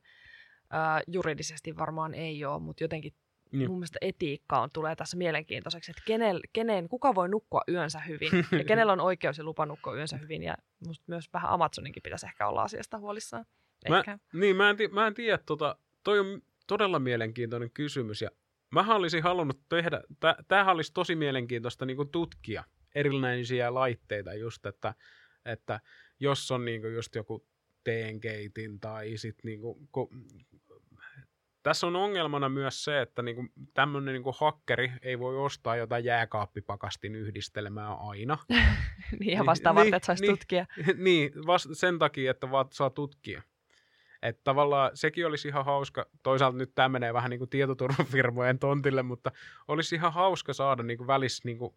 Öö, juridisesti varmaan ei ole, mutta jotenkin niin. Mun mielestä etiikka on, tulee tässä mielenkiintoiseksi, että kenel, kenen, kuka voi nukkua yönsä hyvin <laughs> ja kenellä on oikeus ja lupa nukkua yönsä hyvin. Ja musta myös vähän Amazoninkin pitäisi ehkä olla asiasta huolissaan. Ehkä. Mä, niin, mä en, mä en tiedä, tota, toi on todella mielenkiintoinen kysymys ja mä olisin halunnut tehdä, tämähän olisi tosi mielenkiintoista niin tutkia erilaisia laitteita just, että, että jos on niin just joku teenkeitin tai sitten niin kuin, tässä on ongelmana myös se, että niinku, tämmöinen niinku hakkeri ei voi ostaa jotain jääkaappipakastin yhdistelmää aina. <laughs> niin, ja vasta niin, että saisi niin, tutkia. <laughs> niin, vasta sen takia, että vaan saa tutkia. Että tavallaan sekin olisi ihan hauska, toisaalta nyt tämä menee vähän niin kuin tietoturvafirmojen tontille, mutta olisi ihan hauska saada niin kuin välissä niin kuin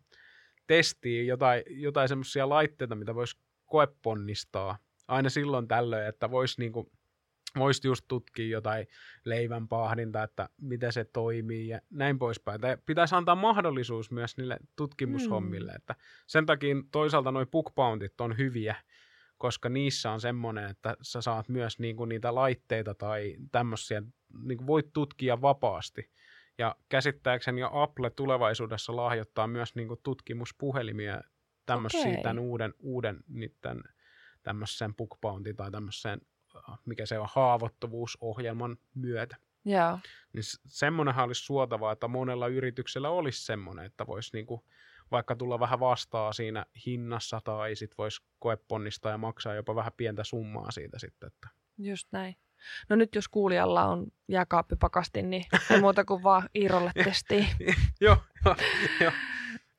testiin jotain, jotain semmoisia laitteita, mitä voisi koeponnistaa aina silloin tällöin, että voisi niin kuin voisit just tutkia jotain leivän pahdinta, että miten se toimii ja näin poispäin. Tai pitäisi antaa mahdollisuus myös niille tutkimushommille. Mm. Että sen takia toisaalta nuo bookboundit on hyviä, koska niissä on semmoinen, että sä saat myös niinku niitä laitteita tai tämmöisiä, niinku voit tutkia vapaasti. Ja käsittääkseni ja Apple tulevaisuudessa lahjoittaa myös niinku tutkimuspuhelimia tämmöisiä okay. tämän uuden, uuden niiden tämmöisen bookboundin tai tämmöiseen mikä se on, haavoittuvuusohjelman myötä. Joo. Niin semmoinenhan olisi suotavaa, että monella yrityksellä olisi semmoinen, että voisi niinku vaikka tulla vähän vastaa siinä hinnassa tai sit voisi koeponnistaa ja maksaa jopa vähän pientä summaa siitä sitten. Että. Just näin. No nyt jos kuulijalla on jääkaappipakastin, niin ei <laughs> muuta kuin vaan Iirolle testiin. <laughs> joo, joo, jo.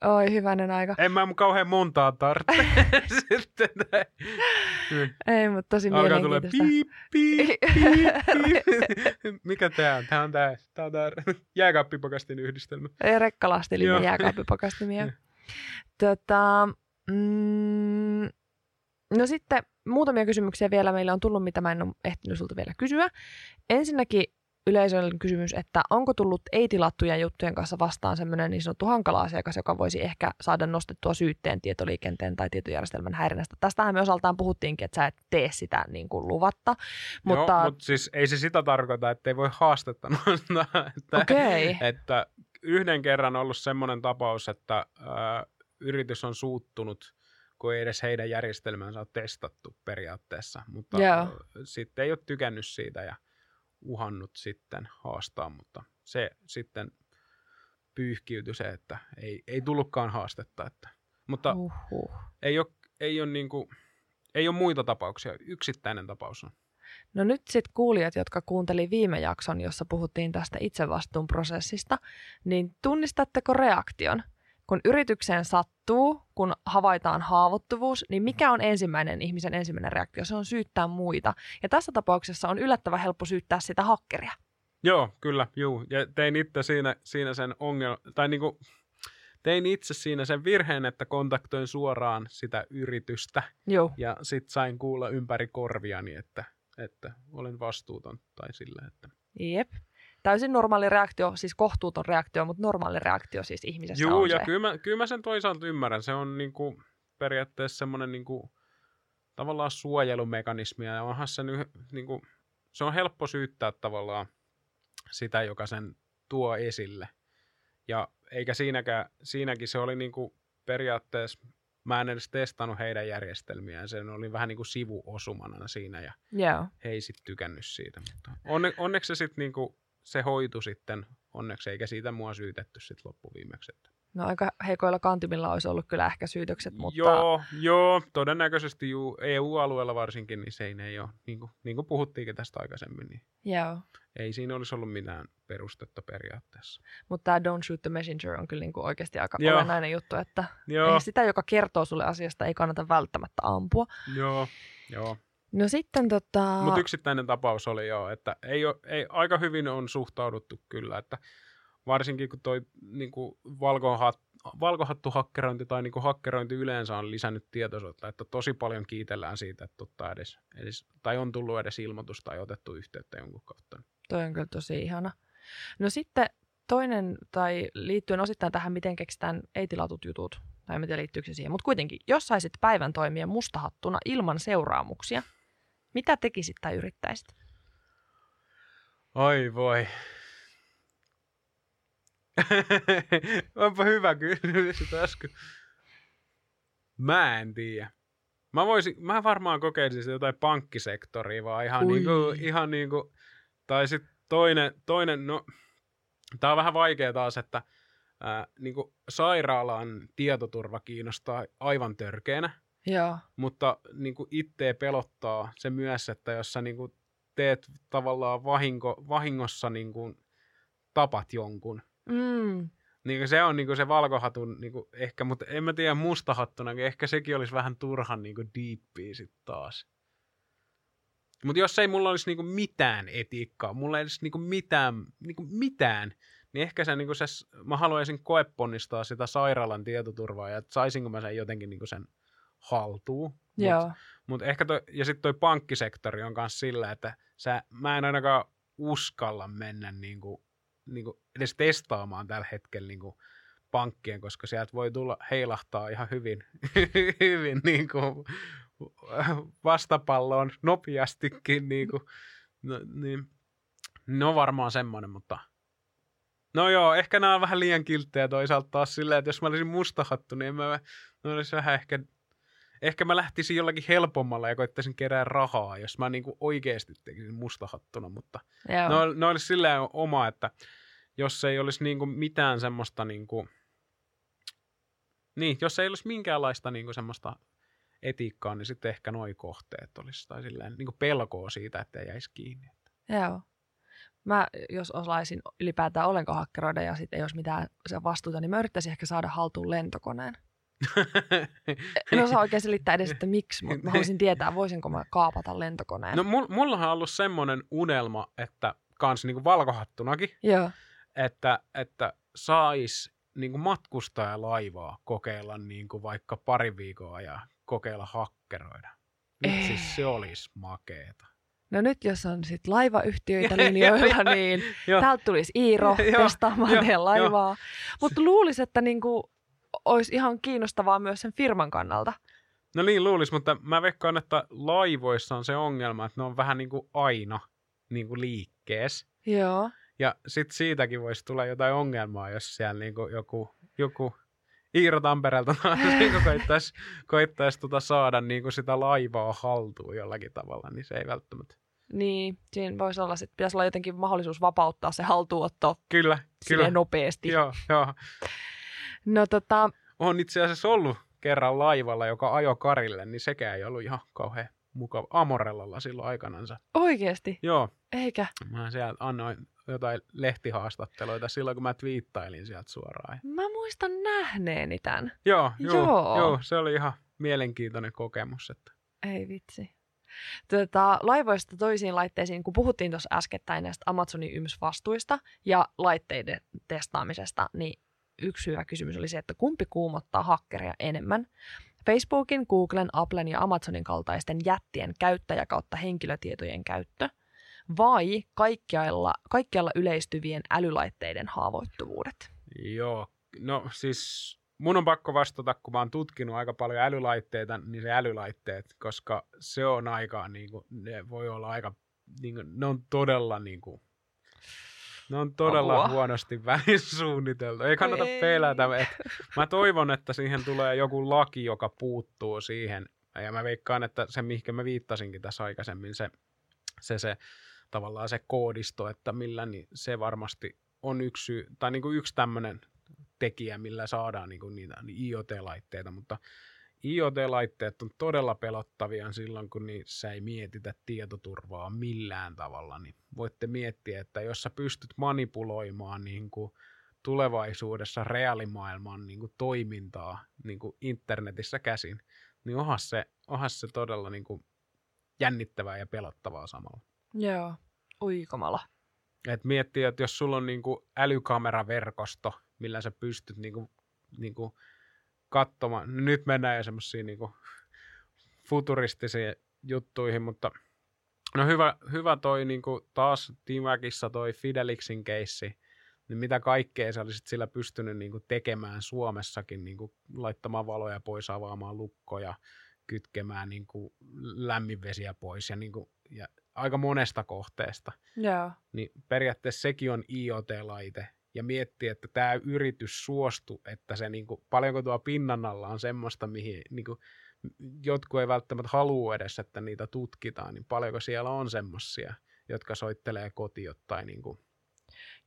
Oi, hyvänen aika. En mä kauhean montaa tarvitse <laughs> sitten. Niin. Ei, mutta tosi Alkaa tulee mielenkiintoista. piip, piip, piip. <laughs> Mikä tää on? Tää on tää, tää, on tää jääkaappipakastin yhdistelmä. Joo. jääkaappipakastimia. Tota, mm, no sitten muutamia kysymyksiä vielä meillä on tullut, mitä mä en ole ehtinyt sulta vielä kysyä. Ensinnäkin yleisöllinen kysymys, että onko tullut ei-tilattujen juttujen kanssa vastaan semmoinen niin sanottu hankala asiakas, joka voisi ehkä saada nostettua syytteen tietoliikenteen tai tietojärjestelmän häirinnästä. Tästähän me osaltaan puhuttiinkin, että sä et tee sitä niin kuin luvatta, mutta Joo, mutta siis ei se sitä tarkoita, että ei voi haastetta <laughs> nostaa. Että, okay. että yhden kerran on ollut semmoinen tapaus, että ää, yritys on suuttunut, kun ei edes heidän järjestelmänsä ole testattu periaatteessa, mutta ää, sitten ei ole tykännyt siitä ja uhannut sitten haastaa, mutta se sitten pyyhkiytyi se, että ei, ei tullutkaan haastetta. Että, mutta Uhuh. ei ole, ei, ole niinku, ei ole muita tapauksia, yksittäinen tapaus on. No nyt sitten kuulijat, jotka kuunteli viime jakson, jossa puhuttiin tästä itsevastuun prosessista, niin tunnistatteko reaktion? Kun yritykseen sattuu, kun havaitaan haavoittuvuus, niin mikä on ensimmäinen ihmisen ensimmäinen reaktio? Se on syyttää muita. Ja tässä tapauksessa on yllättävän helppo syyttää sitä hakkeria. Joo, kyllä, juu. Ja tein itse siinä, siinä sen ongelma, tai niinku, tein itse siinä sen virheen, että kontaktoin suoraan sitä yritystä Joo. ja sit sain kuulla ympäri korviani, että, että olen vastuuton tai sillä, että Jep. Täysin normaali reaktio, siis kohtuuton reaktio, mutta normaali reaktio siis ihmisessä Juu, on ja se. kyllä mä, kyllä mä sen toisaalta ymmärrän. Se on niinku periaatteessa semmoinen niinku, tavallaan suojelumekanismi, ja onhan se nyt, niinku, se on helppo syyttää tavallaan sitä, joka sen tuo esille. Ja eikä siinäkään, siinäkin se oli niinku periaatteessa, mä en edes testannut heidän järjestelmiään, se oli vähän niin kuin sivuosumana siinä, ja Joo. he ei sitten tykännyt siitä. Mutta onne, onneksi se sitten niinku, se hoitu sitten, onneksi eikä siitä mua syytetty sitten loppuviimeksi. Että. No aika heikoilla kantimilla olisi ollut kyllä ehkä syytökset, mutta Joo, joo, todennäköisesti juu, EU-alueella varsinkin, niin se ei, ei ole, niin kuin, niin kuin puhuttiinkin tästä aikaisemmin, niin joo. ei siinä olisi ollut mitään perustetta periaatteessa. Mutta tämä Don't Shoot the Messenger on kyllä niinku oikeasti aika Joo. olennainen juttu, että Joo, ei sitä, joka kertoo sulle asiasta, ei kannata välttämättä ampua. joo, joo. No sitten tota... Mutta yksittäinen tapaus oli joo, että ei, ole, ei aika hyvin on suhtauduttu kyllä, että varsinkin kun toi niin kuin valkohat, valkohattuhakkerointi tai niin kuin hakkerointi yleensä on lisännyt tietoisuutta, että tosi paljon kiitellään siitä, että ottaa edes, edes, tai on tullut edes ilmoitus tai otettu yhteyttä jonkun kautta. Toi on kyllä tosi ihana. No sitten toinen, tai liittyen osittain tähän, miten keksitään ei-tilatut jutut, tai en tiedä liittyykö se siihen, mutta kuitenkin, jos saisit päivän toimia mustahattuna ilman seuraamuksia, mitä tekisit tai yrittäisit? Ai voi. <laughs> Onpa hyvä kysymys äsken. Mä en tiedä. Mä, voisin, mä varmaan kokeilisin sitä jotain pankkisektoria, vaan ihan Ui. niinku, ihan niinku, tai sitten toinen, toinen, no, tää on vähän vaikea taas, että ää, niinku sairaalan tietoturva kiinnostaa aivan törkeänä, Joo. mutta niinku itteä pelottaa se myös, että jos sä niinku teet tavallaan vahinko, vahingossa niinku tapat jonkun, Mm. niin se on niinku se valkohatun niinku ehkä, mutta en mä tiedä mustahattuna, ehkä sekin olisi vähän turhan niinku diippiä sitten taas. Mutta jos ei mulla olisi niinku mitään etiikkaa, mulla ei olisi niinku mitään, niinku mitään, niin ehkä se, niinku se, mä haluaisin koeponnistaa sitä sairaalan tietoturvaa ja että saisinko mä sen jotenkin niinku sen haltuun. Mut-. Mutta ehkä toi, ja sitten toi pankkisektori on myös sillä, että sä, mä en ainakaan uskalla mennä niinku, niinku edes testaamaan tällä hetkellä niinku pankkien, koska sieltä voi tulla heilahtaa ihan hyvin, <laughs> hyvin niinku vastapalloon nopeastikin. Niinku, no, niin, no varmaan semmoinen, mutta No joo, ehkä nämä on vähän liian kilttejä toisaalta taas silleen, että jos mä olisin mustahattu, niin mä, mä olisi vähän ehkä ehkä mä lähtisin jollakin helpommalla ja koittaisin kerää rahaa, jos mä niinku oikeasti tekisin mustahattuna, mutta Joo. no, ne olisi silleen oma, että jos ei olisi niinku mitään semmoista niinku, niin, jos ei olisi minkäänlaista niinku semmoista etiikkaa, niin sitten ehkä noi kohteet olisi, tai silleen niinku pelkoa siitä, että jäisi kiinni. Joo. Mä, jos osaisin ylipäätään ollenkaan hakkeroida ja sitten ei olisi mitään se vastuuta, niin mä yrittäisin ehkä saada haltuun lentokoneen. <laughs> En osaa oikein selittää edes, että miksi, mutta mä haluaisin tietää, voisinko mä kaapata lentokoneen. no mul, mullahan on ollut semmoinen unelma, että kans niinku valkohattunakin, Joo. että, että sais niinku matkustajalaivaa kokeilla niinku vaikka pari viikkoa ja kokeilla hakkeroida. Nyt Ei. siis se olisi makeeta. No nyt jos on sit laivayhtiöitä <laughs> linjoilla, niin Joo. täältä tulisi Iiro testaamaan teidän laivaa. Mutta luulisin, että niinku olisi ihan kiinnostavaa myös sen firman kannalta. No niin luulis, mutta mä veikkaan, että laivoissa on se ongelma, että ne on vähän niin kuin aina niin kuin liikkeessä. Joo. Ja sit siitäkin voisi tulla jotain ongelmaa, jos siellä niin kuin joku, joku Iiro Tampereelta <laughs> niin koittaisi koittais tota saada niin kuin sitä laivaa haltuun jollakin tavalla, niin se ei välttämättä. Niin, siinä voisi olla, sit pitäisi olla jotenkin mahdollisuus vapauttaa se haltuunotto Kyllä, kyllä. nopeasti. Joo, joo. No tota, On itse asiassa ollut kerran laivalla, joka ajo Karille, niin sekään ei ollut ihan kauhean mukava. Amorellalla silloin aikanansa. oikeesti, Joo, eikä. Mä sieltä annoin jotain lehtihaastatteluita silloin, kun mä twiittailin sieltä suoraan. Mä muistan nähneeni tämän. Joo, joo, Joo. joo. joo se oli ihan mielenkiintoinen kokemus. Että. Ei vitsi. Tota, laivoista toisiin laitteisiin, kun puhuttiin tuossa äskettäin näistä Amazonin YMS-vastuista ja laitteiden testaamisesta, niin yksi hyvä kysymys oli se, että kumpi kuumottaa hakkeria enemmän? Facebookin, Googlen, Applen ja Amazonin kaltaisten jättien käyttäjä kautta henkilötietojen käyttö vai kaikkialla, kaikkialla yleistyvien älylaitteiden haavoittuvuudet? Joo, no siis mun on pakko vastata, kun mä oon tutkinut aika paljon älylaitteita, niin se älylaitteet, koska se on aika, niin kuin, ne voi olla aika, niin kuin, ne on todella niin kuin, ne on todella Apua. huonosti <laughs> välisuunniteltu. Ei kannata Ei. pelätä. Et mä toivon, että siihen tulee joku laki, joka puuttuu siihen. Ja mä veikkaan, että se, mihinkä mä viittasinkin tässä aikaisemmin, se, se, se tavallaan se koodisto, että millä, niin se varmasti on yksi, syy, tai niin kuin yksi tämmöinen tekijä, millä saadaan niin kuin niitä IoT-laitteita, mutta IoT-laitteet on todella pelottavia silloin, kun niissä ei mietitä tietoturvaa millään tavalla, niin voitte miettiä, että jos sä pystyt manipuloimaan niin kuin tulevaisuudessa reaalimaailman niin kuin toimintaa niin kuin internetissä käsin, niin onhan se, onhan se todella niin kuin jännittävää ja pelottavaa samalla. Joo, ui kamala. Et miettii, että jos sulla on niinku älykameraverkosto, millä sä pystyt niinku, niinku katsomaan, nyt mennään jo semmoisiin niinku futuristisiin juttuihin, mutta no hyvä, hyvä toi niinku taas Timäkissä toi Fidelixin keissi, niin mitä kaikkea sä olisit sillä pystynyt niinku tekemään Suomessakin, niinku laittamaan valoja pois, avaamaan lukkoja, kytkemään niinku lämminvesiä pois ja, niinku, ja aika monesta kohteesta Joo. niin periaatteessa sekin on IoT-laite. Ja miettii, että tämä yritys suostu, että se niinku, paljonko tuo pinnan alla on semmoista, mihin niinku, jotkut ei välttämättä halua edes, että niitä tutkitaan, niin paljonko siellä on semmoisia, jotka soittelee kotiin tai niinku,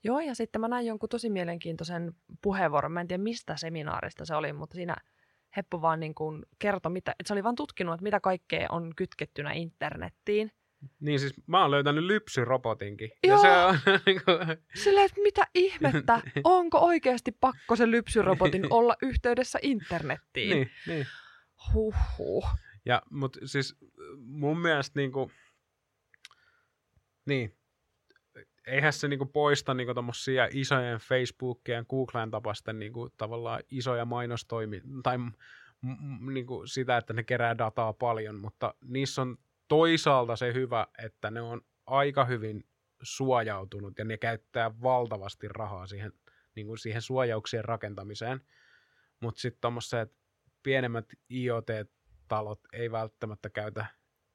Joo, ja sitten mä näin jonkun tosi mielenkiintoisen puheenvuoron. Mä en tiedä, mistä seminaarista se oli, mutta siinä Heppu vaan niin kuin kertoi, mitä, että se oli vaan tutkinut, että mitä kaikkea on kytkettynä internettiin. Niin siis mä oon löytänyt lypsyrobotinkin. Joo. Ja se on <laughs> Silleen, että mitä ihmettä, <laughs> onko oikeasti pakko se lypsyrobotin olla yhteydessä internettiin? niin, niin. Huhhuh. Ja, mut siis mun mielestä niinku, niin, eihän se niinku poista niinku tommosia isojen Facebookien ja Googlen tapaisten niinku tavallaan isoja mainostoimi, tai m- m- niinku sitä, että ne kerää dataa paljon, mutta niissä on toisaalta se hyvä, että ne on aika hyvin suojautunut ja ne käyttää valtavasti rahaa siihen, niinku siihen suojauksien rakentamiseen. Mutta sitten tuommoiset pienemmät IoT-talot ei välttämättä käytä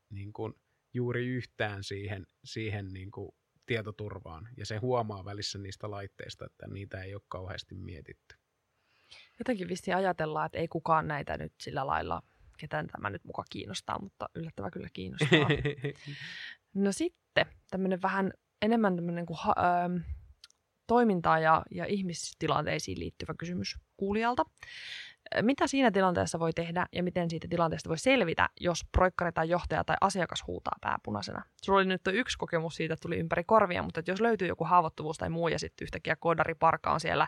niin kuin, juuri yhtään siihen, siihen niin kuin, tietoturvaan. Ja se huomaa välissä niistä laitteista, että niitä ei ole kauheasti mietitty. Jotenkin vissi ajatellaan, että ei kukaan näitä nyt sillä lailla, ketään tämä nyt muka kiinnostaa, mutta yllättävän kyllä kiinnostaa. <laughs> No sitten tämmöinen vähän enemmän tämmöinen kuin, ha, ähm, toimintaan ja, ja ihmistilanteisiin liittyvä kysymys kuulijalta. Äh, Mitä siinä tilanteessa voi tehdä ja miten siitä tilanteesta voi selvitä, jos proikkari tai johtaja tai asiakas huutaa pääpunaisena? Sulla oli nyt yksi kokemus siitä, että tuli ympäri korvia, mutta että jos löytyy joku haavoittuvuus tai muu ja sitten yhtäkkiä koodari parka on siellä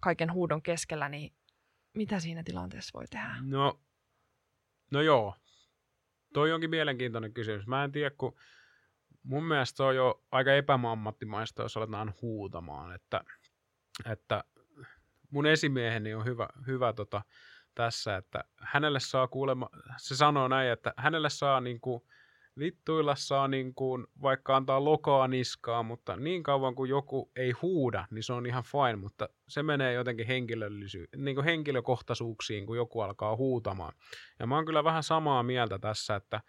kaiken huudon keskellä, niin mitä siinä tilanteessa voi tehdä? No, no joo. Toi onkin mielenkiintoinen kysymys. Mä en tiedä, kun mun mielestä se on jo aika epäammattimaista, jos aletaan huutamaan, että, että mun esimieheni on hyvä, hyvä tota, tässä, että hänelle saa kuulemma, se sanoo näin, että hänelle saa niin kuin, vittuilla saa niin kuin, vaikka antaa lokaa niskaa, mutta niin kauan kuin joku ei huuda, niin se on ihan fine, mutta se menee jotenkin henkilöllisy- niin kuin henkilökohtaisuuksiin, kun joku alkaa huutamaan. Ja mä oon kyllä vähän samaa mieltä tässä, että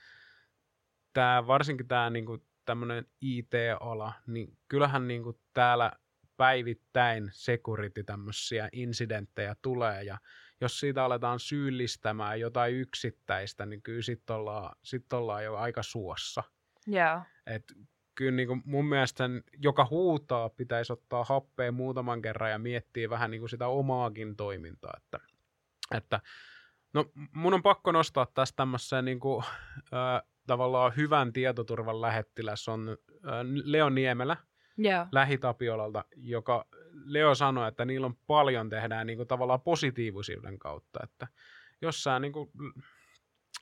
tää, varsinkin tämä niin kuin, tämmöinen IT-ala, niin kyllähän niin kuin, täällä päivittäin security tämmöisiä incidenttejä tulee ja jos siitä aletaan syyllistämään jotain yksittäistä, niin kyllä sitten ollaan, sit ollaan jo aika suossa. Joo. Et kyllä niin kuin mun mielestä sen, joka huutaa, pitäisi ottaa happea muutaman kerran ja miettiä vähän niin kuin sitä omaakin toimintaa. Että, että, no mun on pakko nostaa tästä tämmöisen niin kuin, äh, tavallaan hyvän tietoturvan lähettiläs on äh, Leo Niemelä, Joo. Lähitapiolalta, joka Leo sanoi, että niillä on paljon tehdään niin kuin tavallaan positiivisuuden kautta, että jos sä, niin kuin,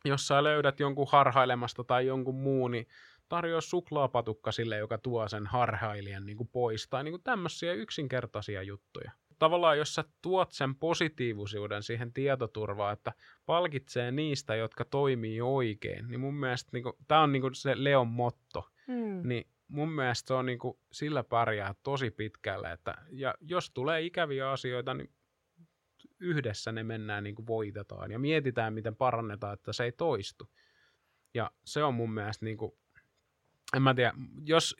jos sä löydät jonkun harhailemasta tai jonkun muun, niin tarjoa suklaapatukka sille, joka tuo sen harhailijan niin kuin pois, tai niin kuin tämmöisiä yksinkertaisia juttuja. Tavallaan jos sä tuot sen positiivisuuden siihen tietoturvaan, että palkitsee niistä, jotka toimii oikein, niin mun mielestä niin kuin, tämä on niin kuin se Leon motto, Mm. niin mun mielestä se on niin kuin, sillä pärjää tosi pitkälle. Että, ja jos tulee ikäviä asioita, niin yhdessä ne mennään niin kuin voitetaan ja mietitään, miten parannetaan, että se ei toistu. Ja se on mun mielestä, niin kuin, en mä tiedä, jos,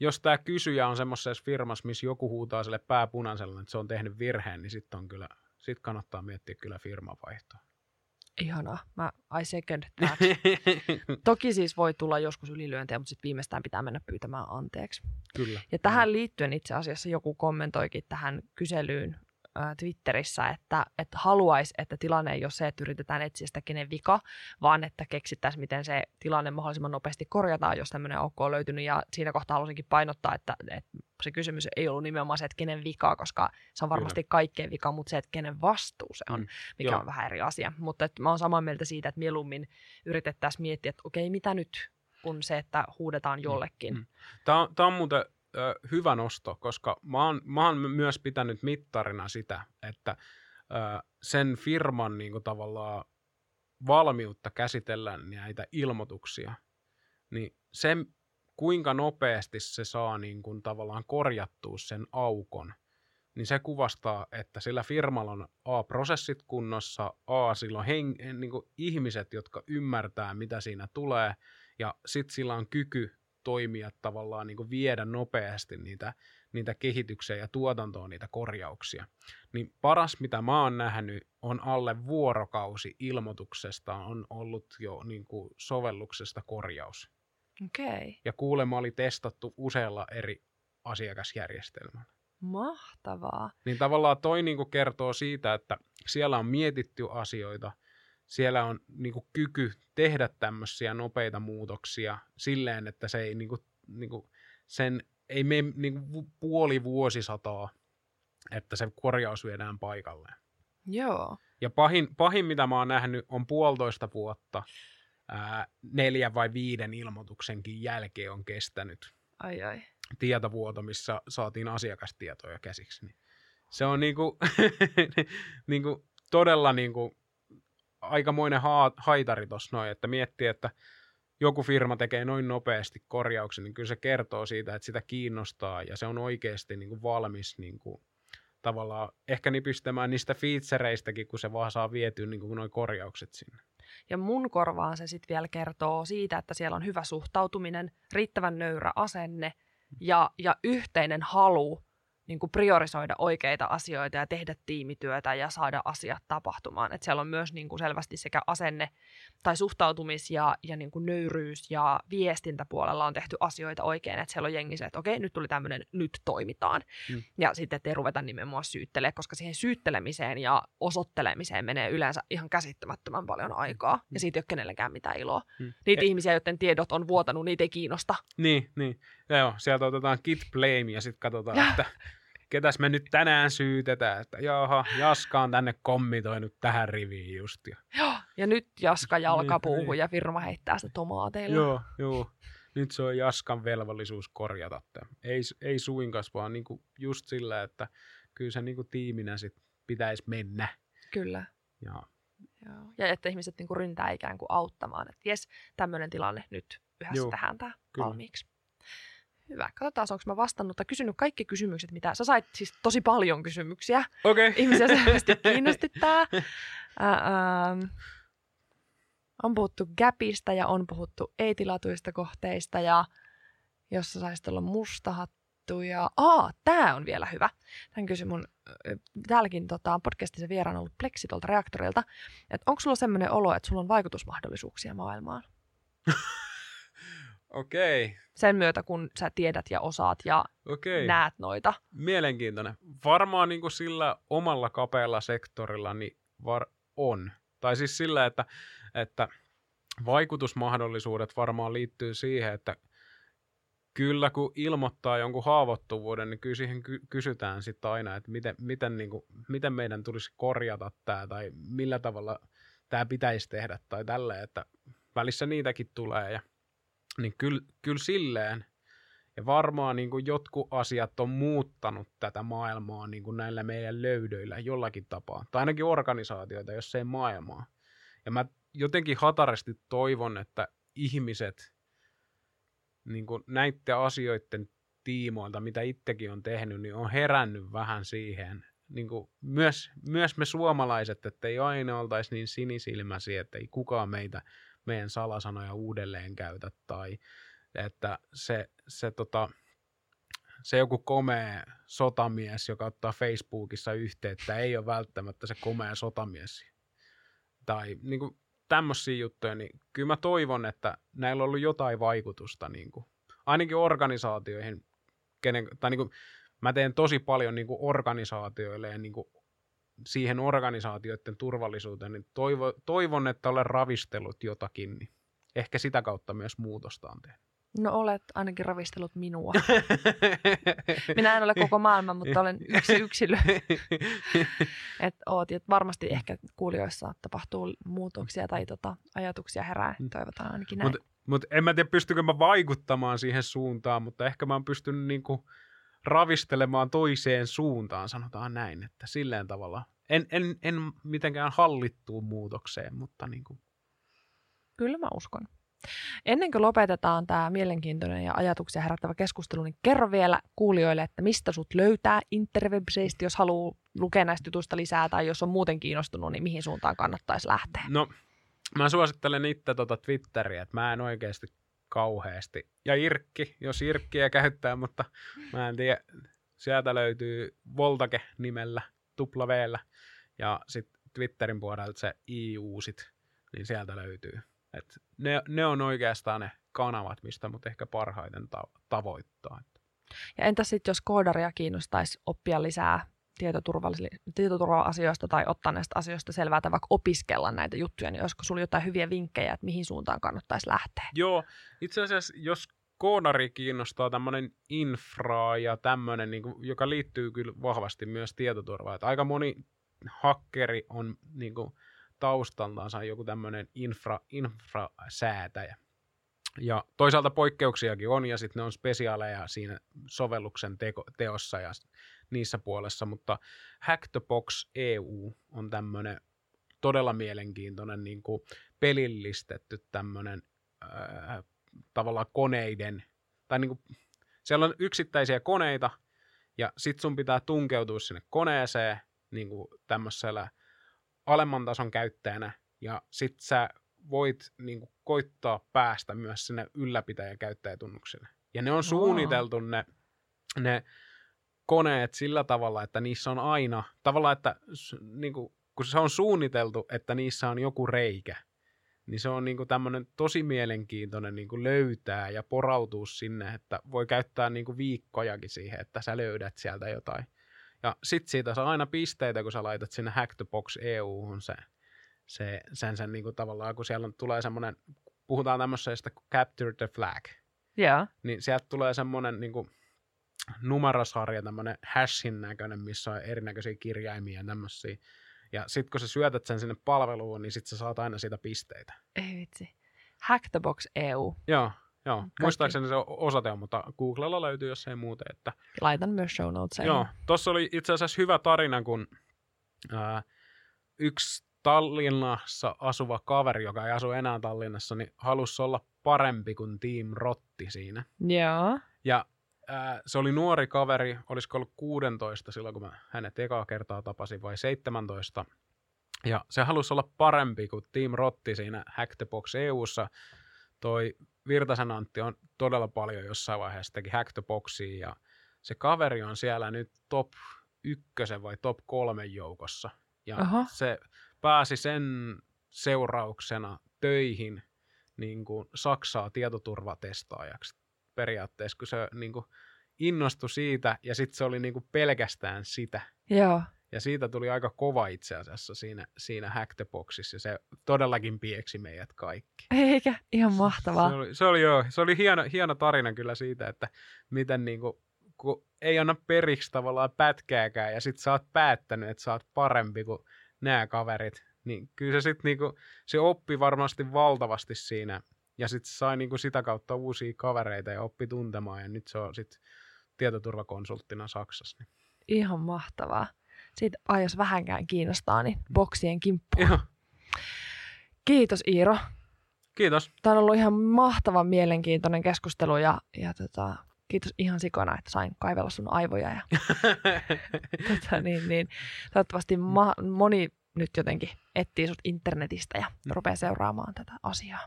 jos tämä kysyjä on semmoisessa firmassa, missä joku huutaa sille pääpunaisella, että se on tehnyt virheen, niin sitten on kyllä, sit kannattaa miettiä kyllä firmavaihtoa. Ihanaa. Mä, I second that. <laughs> Toki siis voi tulla joskus ylilyöntejä, mutta sitten viimeistään pitää mennä pyytämään anteeksi. kyllä. Ja tähän liittyen itse asiassa joku kommentoikin tähän kyselyyn Twitterissä, että, että haluaisi, että tilanne ei ole se, että yritetään etsiä sitä kenen vika, vaan että keksittäisiin, miten se tilanne mahdollisimman nopeasti korjataan, jos tämmöinen aukko on löytynyt. Ja siinä kohtaa haluaisinkin painottaa, että, että se kysymys ei ollut nimenomaan se, että kenen vika, koska se on varmasti Kyllä. kaikkeen vika, mutta se, että kenen vastuu se on, Mm, mikä joo. on vähän eri asia. Mutta että mä oon samaa mieltä siitä, että mieluummin yritettäisiin miettiä, että okei, mitä nyt, kun se, että huudetaan jollekin. mm. Tämä on, tämä on muuten ö, hyvä nosto, koska mä oon, mä oon myös pitänyt mittarina sitä, että ö, sen firman niin kuin tavallaan valmiutta käsitellä näitä ilmoituksia, niin se, kuinka nopeasti se saa niin kuin tavallaan korjattua sen aukon, niin se kuvastaa, että sillä firmalla on A, prosessit kunnossa, A, sillä on heng- niin kuin ihmiset, jotka ymmärtää, mitä siinä tulee, ja sitten sillä on kyky toimia tavallaan niin kuin viedä nopeasti niitä, niitä kehityksiä ja tuotantoon niitä korjauksia. Niin paras, mitä mä oon nähnyt, on alle vuorokausi ilmoituksesta on ollut jo niin kuin sovelluksesta korjaus. Okei, Ja kuulemma oli testattu usealla eri asiakasjärjestelmällä. mahtavaa. Niin tavallaan toi niin kuin kertoo siitä, että siellä on mietitty asioita, siellä on niin kuin kyky tehdä tämmöisiä nopeita muutoksia silleen, että se ei niin kuin, niin kuin sen ei mene niin kuin puoli vuosisataa, että se korjaus viedään paikalleen. Joo. Ja pahin, pahin mitä mä oon nähnyt, on puolitoista vuotta ää, neljän vai viiden ilmoituksenkin jälkeen on kestänyt Ai ai. tietovuoto, missä saatiin asiakastietoja käsiksi. Niin se on niinku, <laughs> niinku todella niinku aikamoinen haa, haitari tuossa noin, että miettii, että joku firma tekee noin nopeasti korjauksen, niin kyllä se kertoo siitä, että sitä kiinnostaa ja se on oikeasti niinku valmis niinku, tavallaan ehkä nipistämään niistä featureistäkin, kun se vaan saa vietyä niinku noin korjaukset sinne. Ja mun korvaan se sitten vielä kertoo siitä, että siellä on hyvä suhtautuminen, riittävän nöyrä asenne ja, ja yhteinen halu niin kuin priorisoida oikeita asioita ja tehdä tiimityötä ja saada asiat tapahtumaan. Et siellä on myös niin kuin selvästi sekä asenne tai suhtautumis- ja, ja niin kuin nöyryys ja viestintäpuolella on tehty asioita oikein. Että siellä on jengi se, että okei, nyt tuli tämmöinen, nyt toimitaan. Mm. Ja sitten ettei ruveta nimenomaan syyttelemään, koska siihen syyttelemiseen ja osoittelemiseen menee yleensä ihan käsittämättömän paljon aikaa. Ja siitä ei ole kenellekään mitään iloa. Mm. Niitä E- ihmisiä, joiden tiedot on vuotanut, niitä ei kiinnosta. Niin, niin. Ja joo, sieltä otetaan kit blame ja sitten katsotaan, Ja. että ketäs me nyt tänään syytetään, että jaha, Jaska on tänne kommitoinut tähän riviin just. Ja, Joo, ja nyt Jaska jalkapuuhun Niin, ja firma heittää sitä tomaateilla. joo, joo. Nyt se on Jaskan velvollisuus korjata tämä. Ei, ei suinkas, vaan niinku just sillä, että kyllä se niinku tiiminä sit pitäisi mennä. Kyllä. Ja Joo. Ja että ihmiset niinku ryntää ikään kuin auttamaan, että jes, tämmöinen tilanne nyt yhdessä Joo, tähän kyllä. valmiiksi. Hyvä. Katsotaan, onko mä vastannut tai kysynyt kaikki kysymykset, mitä sä sait siis tosi paljon kysymyksiä. Okei. Okay. Ihmisiä selvästi <laughs> kiinnosti tää. Ää, ähm, on puhuttu gapista ja on puhuttu ei-tilatuista kohteista ja jos sä saisit olla musta hattu ja... Aa, tää on vielä hyvä. Tän kysyi mun, täälläkin tota, podcastissa vieraan ollut Plexi tuolta reaktorilta, että onko sulla semmoinen olo, että sulla on vaikutusmahdollisuuksia maailmaan? <laughs> Okei. Sen myötä, kun sä tiedät ja osaat ja Okei. näet noita. Mielenkiintoinen. Varmaan niin kuin sillä omalla kapealla sektorilla niin var- on. Tai siis sillä, että, että vaikutusmahdollisuudet varmaan liittyy siihen, että kyllä kun ilmoittaa jonkun haavoittuvuuden, niin kyllä siihen ky- kysytään sitten aina, että miten, miten, niin kuin, miten meidän tulisi korjata tämä tai millä tavalla tämä pitäisi tehdä tai tällä, että välissä niitäkin tulee. Ja, niin kyllä, kyllä silleen, ja varmaan niin kuin jotkut asiat on muuttanut tätä maailmaa niin kuin näillä meidän löydöillä jollakin tapaa. Tai ainakin organisaatioita, jos ei maailmaa. Ja mä jotenkin hatarasti toivon, että ihmiset niin kuin näiden asioiden tiimoilta, mitä itsekin on tehnyt, niin on herännyt vähän siihen. Niin kuin myös, myös me suomalaiset, että ei aina oltaisi niin sinisilmäisiä, että ei kukaan meitä, meidän salasanoja uudelleen käytä tai että se, se, tota, se joku komea sotamies, joka ottaa Facebookissa yhteyttä, ei ole välttämättä se komea sotamies. Tai niin kuin, tämmöisiä juttuja, niin kyllä mä toivon, että näillä on ollut jotain vaikutusta niin kuin, ainakin organisaatioihin, kenen, tai niin kuin, mä teen tosi paljon niin kuin organisaatioille ja niin kuin, siihen organisaatioiden turvallisuuteen, niin toivo, toivon, että olen ravistellut jotakin, niin ehkä sitä kautta myös muutosta on tehnyt. No olet ainakin ravistellut minua. <laughs> Minä en ole koko maailma, mutta olen yksi yksilö. <laughs> Et oot, ja varmasti ehkä kuulijoissa tapahtuu muutoksia tai tota, ajatuksia herää. Toivotaan ainakin näin. Mutta mut en mä tiedä, pystykö mä vaikuttamaan siihen suuntaan, mutta ehkä mä oon pystynyt niinku ravistelemaan toiseen suuntaan, sanotaan näin, että silleen tavalla. En, en, en mitenkään hallittuun muutokseen, mutta niinku, Kyllä mä uskon. Ennen kuin lopetetaan tämä mielenkiintoinen ja ajatuksia herättävä keskustelu, niin kerro vielä kuulijoille, että mistä sut löytää interwebseistä, jos haluaa lukea näistä jutuista lisää tai jos on muuten kiinnostunut, niin mihin suuntaan kannattaisi lähteä. no mä suosittelen itse tota Twitteriä, että mä en oikeasti kauheasti. Ja Irkki, jos Irkkiä käyttää, mutta mä en tiedä. Sieltä löytyy Voltake nimellä, tupla V:llä. Ja sitten Twitterin puolelta se iuusit, niin sieltä löytyy. Et ne, ne on oikeastaan ne kanavat, mistä mut ehkä parhaiten ta- tavoittaa. Ja entäs sitten, jos koodaria kiinnostaisi oppia lisää tietoturva-asioista tai ottaa näistä asioista selvää tai vaikka opiskella näitä juttuja, niin olisiko sulla jotain hyviä vinkkejä, että mihin suuntaan kannattaisi lähteä? Joo, itse asiassa jos koodari kiinnostaa tämmöinen infra ja tämmöinen, niin joka liittyy kyllä vahvasti myös tietoturvaan. Aika moni hakkeri on niin kuin, taustaltansa joku tämmöinen infra, infrasäätäjä. Ja toisaalta poikkeuksiakin on, ja sitten ne on spesiaaleja siinä sovelluksen teko, teossa ja niissä puolessa, mutta Hack the Box EU on tämmöinen todella mielenkiintoinen niin kuin pelillistetty tämmöinen äh, tavallaan koneiden, tai niin kuin, siellä on yksittäisiä koneita, ja sit sun pitää tunkeutua sinne koneeseen niin kuin tämmöisellä alemman tason käyttäjänä, ja sit sä voit niin kuin, koittaa päästä myös sinne ylläpitäjäkäyttäjätunnukselle. Ja ne on suunniteltu ne, ne koneet sillä tavalla, että niissä on aina, tavallaan, että niin kuin, kun se on suunniteltu, että niissä on joku reikä, niin se on niin kuin tämmöinen tosi mielenkiintoinen niin kuin löytää ja porautua sinne, että voi käyttää niin kuin viikkojakin siihen, että sä löydät sieltä jotain. Ja sit siitä saa aina pisteitä, kun sä laitat sinne Hack the Box EU-hun se, se, sen, sen niin kuin tavallaan, kun siellä on, tulee semmoinen, puhutaan tämmöisestä kuin Capture the Flag, Joo. niin sieltä tulee semmoinen niin kuin, numerosarja, tämmöinen hashin näköinen, missä on erinäköisiä kirjaimia ja tämmöisiä. Ja sitten kun sä syötät sen sinne palveluun, niin sitten sä saat aina siitä pisteitä. Ei vitsi. Hack the Box EU. Joo, joo. Kaikki. Muistaakseni se osoite on, mutta Googlella löytyy, jos ei muuten. Että Laitan myös show notesiin. Joo, tuossa oli itse asiassa hyvä tarina, kun ää, yksi Tallinnassa asuva kaveri, joka ei asu enää Tallinnassa, niin halusi olla parempi kuin Team Rotti siinä. Joo. Ja ää, se oli nuori kaveri, olisiko ollut 16 silloin, kun mä hänet ekaa kertaa tapasin, vai 17. Ja se halusi olla parempi kuin Team Rotti siinä Hack the Box EUssa. Toi Virtasen Antti on todella paljon jossain vaiheessa teki Hack the Boxia, ja se kaveri on siellä nyt top ykkösen vai top kolmen joukossa. Ja Aha. se pääsi sen seurauksena töihin niin kuin Saksaa tietoturvatestaajaksi periaatteessa, kun se niin kuin innostui siitä ja sitten se oli niin kuin pelkästään sitä. Joo. Ja siitä tuli aika kova itse asiassa siinä, siinä Hack the Boxissa ja se todellakin pieksi meidät kaikki. Eikä? Ihan mahtavaa. Se oli, se oli, joo, se oli hieno, hieno tarina kyllä siitä, että miten niin kuin, kun ei anna periksi tavallaan pätkääkään ja sit sä oot päättänyt, että sä oot parempi kuin nämä kaverit, niin kyllä se sitten niinku, se oppi varmasti valtavasti siinä ja sitten sai niinku sitä kautta uusia kavereita ja oppi tuntemaan ja nyt se on sitten tietoturvakonsulttina Saksassa. Niin. Ihan mahtavaa. Siitä, ai jos vähänkään kiinnostaa, niin boksien kimppu. Joo, Kiitos Iiro. kiitos. Tämä on ollut ihan mahtavan mielenkiintoinen keskustelu ja, ja tota, kiitos ihan sikona, että sain kaivella sun aivoja. Ja, <laughs> tota, niin, niin, toivottavasti ma- moni nyt jotenkin etsii sut internetistä ja Mm. rupeaa seuraamaan tätä asiaa.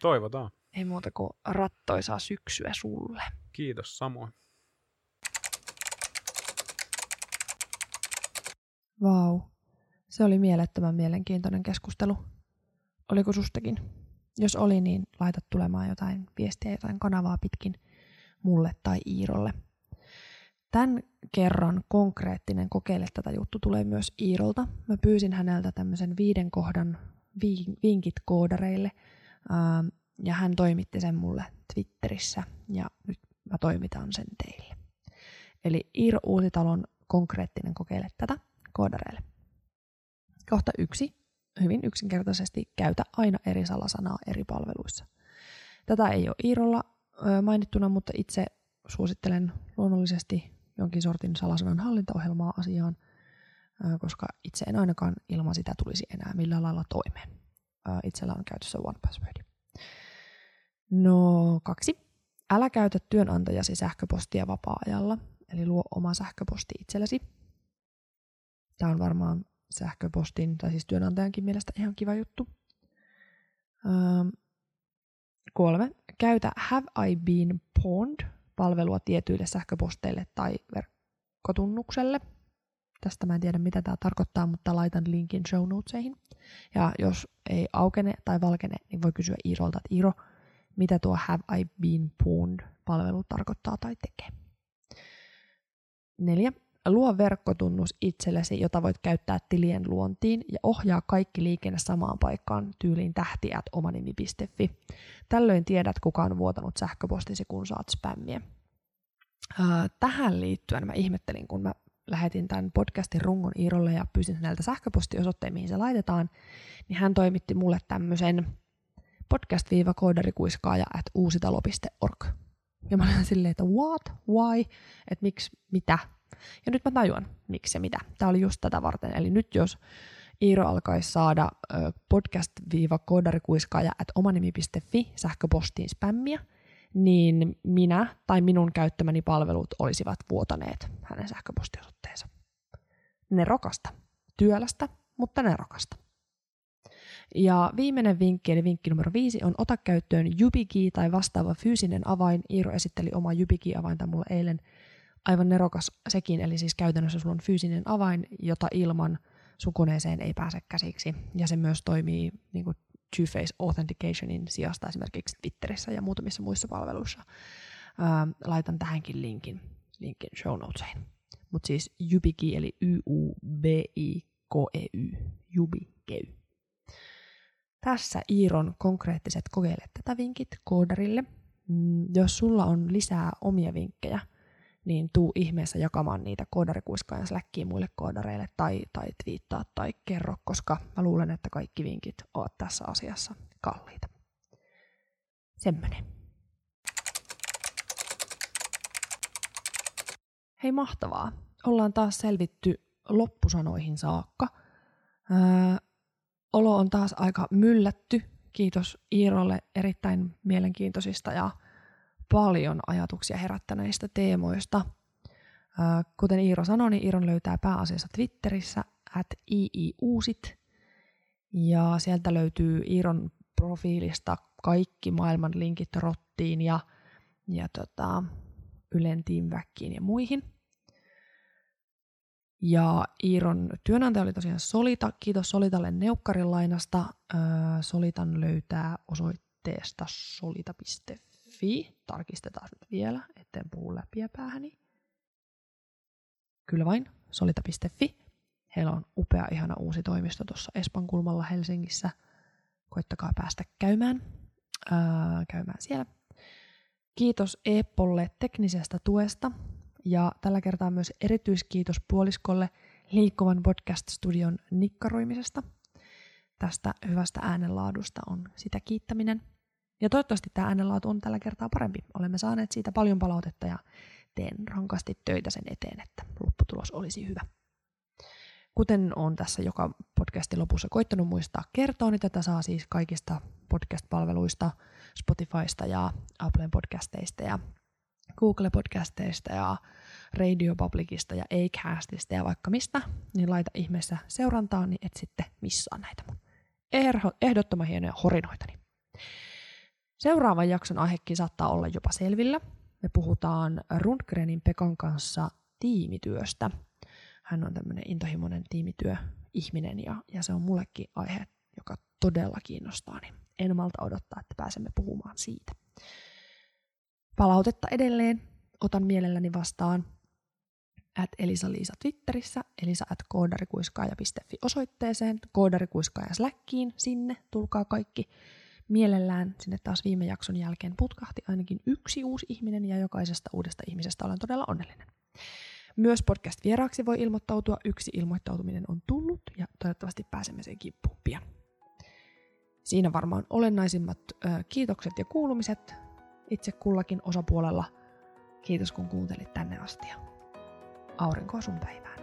Toivotaan. Ei muuta kuin rattoisaa syksyä sulle. Kiitos samoin. Vau. Se oli mielettömän mielenkiintoinen keskustelu. Oliko sustakin? Jos oli, niin laita tulemaan jotain viestiä, jotain kanavaa pitkin mulle tai Iirolle. Tämän kerran konkreettinen kokeile tätä juttu tulee myös Iirolta. Mä pyysin häneltä tämmöisen viiden kohdan vi- vinkit koodareille, ja hän toimitti sen mulle Twitterissä, ja nyt mä toimitan sen teille. Eli Iiro Uusitalon konkreettinen kokeile tätä koodareille. Kohta yksi. Hyvin yksinkertaisesti käytä aina eri salasanaa eri palveluissa. Tätä ei ole Iirolla mainittuna, mutta itse suosittelen luonnollisesti jonkin sortin salasanan hallintaohjelmaa asiaan, koska itse en ainakaan ilman sitä tulisi enää millään lailla toimeen. Ö, Itsellä on käytössä OnePassword. No kaksi. Älä käytä työnantajasi sähköpostia vapaa-ajalla, eli luo oma sähköposti itsellesi. Tämä on varmaan sähköpostin, tai siis työnantajankin mielestä ihan kiva juttu. Ähm, kolme. Käytä Have I Been Pawned-palvelua tietyille sähköposteille tai verkkotunnukselle. Tästä mä en tiedä, mitä tämä tarkoittaa, mutta laitan linkin show notesihin. Ja jos ei aukene tai valkene, niin voi kysyä Iirolta, että Iiro, mitä tuo Have I Been Pawned-palvelu tarkoittaa tai tekee. Neljä. Luo verkkotunnus itsellesi, jota voit käyttää tilien luontiin ja ohjaa kaikki liikenne samaan paikkaan tyyliin tähti at omanimi.fi. Tällöin tiedät, kuka on vuotanut sähköpostisi, kun saat spämmiä. Tähän liittyen mä ihmettelin, kun mä lähetin tämän podcastin rungon Iirolle ja pyysin häneltä sähköpostiosoitteen, mihin se laitetaan, niin hän toimitti mulle tämmöisen podcast-koodarikuiskaaja at uusitalo.org. Ja mä olin silleen, että what, why, että miksi, mitä. Ja nyt mä tajuan, miksi ja mitä. Tämä oli just tätä varten. Eli nyt jos Iiro alkaisi saada podcast-koodarikuiskaaja at omanimi.fi sähköpostiin spämmiä, niin minä tai minun käyttämäni palvelut olisivat vuotaneet hänen sähköpostiosoitteensa. Nerokasta. Työlästä, mutta nerokasta. Ja viimeinen vinkki, eli vinkki numero viisi, on ota käyttöön YubiKey tai vastaava fyysinen avain. Iiro esitteli omaa YubiKey-avainta mulle eilen. Aivan nerokas sekin, eli siis käytännössä sulla on fyysinen avain, jota ilman sun koneeseen ei pääse käsiksi. Ja se myös toimii niin kuin two-face authenticationin sijasta esimerkiksi Twitterissä ja muutamissa muissa palveluissa. Ää, laitan tähänkin linkin, linkin show notesiin. Mutta siis YubiKey, eli Y-U-B-I-K-E-Y, YubiKey. Tässä Iiron konkreettiset kokeile tätä vinkit koodarille. Mm, Jos sulla on lisää omia vinkkejä, niin tuu ihmeessä jakamaan niitä koodarikuiskaajan släkkiin muille koodareille tai, tai twiittaa tai kerro, koska mä luulen, että kaikki vinkit ovat tässä asiassa kalliita. Semmoinen. Hei mahtavaa. Ollaan taas selvitty loppusanoihin saakka. Ää, olo on taas aika myllätty. Kiitos Iirolle erittäin mielenkiintoisista ja paljon ajatuksia herättäneistä teemoista. Kuten Iiro sanoi, niin Iiron löytää pääasiassa Twitterissä at iiuusit. Ja sieltä löytyy Iiron profiilista kaikki maailman linkit rottiin ja, ja tota, Ylen Teamväkkiin ja muihin. Ja Iiron työnantaja oli tosiaan Solita. Kiitos Solitalle neukkarin lainasta. Solitan löytää osoitteesta solita.fi. Tarkistetaan nyt vielä, etten puhu läpiä päähäni. Kyllä vain, solita.fi. Heillä on upea, ihana uusi toimisto tuossa Espan kulmalla Helsingissä. Koittakaa päästä käymään, ää, käymään siellä. Kiitos Eppolle teknisestä tuesta ja tällä kertaa myös erityiskiitos puoliskolle Liikkuvan podcast-studion nikkaroimisesta. Tästä hyvästä äänenlaadusta on sitä kiittäminen. Ja toivottavasti tämä äänenlaatu on tällä kertaa parempi. Olemme saaneet siitä paljon palautetta ja teen rankasti töitä sen eteen, että lopputulos olisi hyvä. Kuten on tässä joka podcastin lopussa koittanut muistaa kertoa, niin tätä saa siis kaikista podcast-palveluista, Spotifysta ja Applen podcasteista ja Google podcasteista ja Radio Publicista ja Acastista ja vaikka mistä, niin laita ihmeessä seurantaan, niin et sitten missaa näitä mun ehdottoman hienoja horinoitani. Seuraavan jakson aihekin saattaa olla jopa selvillä. Me puhutaan Rundgrenin Pekan kanssa tiimityöstä – hän on tämmöinen intohimoinen tiimityöihminen ja, ja se on mullekin aihe, joka todella kiinnostaa, niin en malta odottaa, että pääsemme puhumaan siitä. Palautetta edelleen otan mielelläni vastaan at Elisa-Liisa Twitterissä, elisa at koodarikuiskaaja.fi osoitteeseen, koodarikuiskaaja Slackiin, sinne, tulkaa kaikki mielellään. Sinne taas viime jakson jälkeen putkahti ainakin yksi uusi ihminen ja jokaisesta uudesta ihmisestä olen todella onnellinen. Myös podcast-vieraaksi voi ilmoittautua. Yksi ilmoittautuminen on tullut ja toivottavasti pääsemme sen kimppuun pian. Siinä varmaan olennaisimmat ö, kiitokset ja kuulumiset itse kullakin osapuolella. Kiitos kun kuuntelit tänne asti ja aurinkoa sun päivään.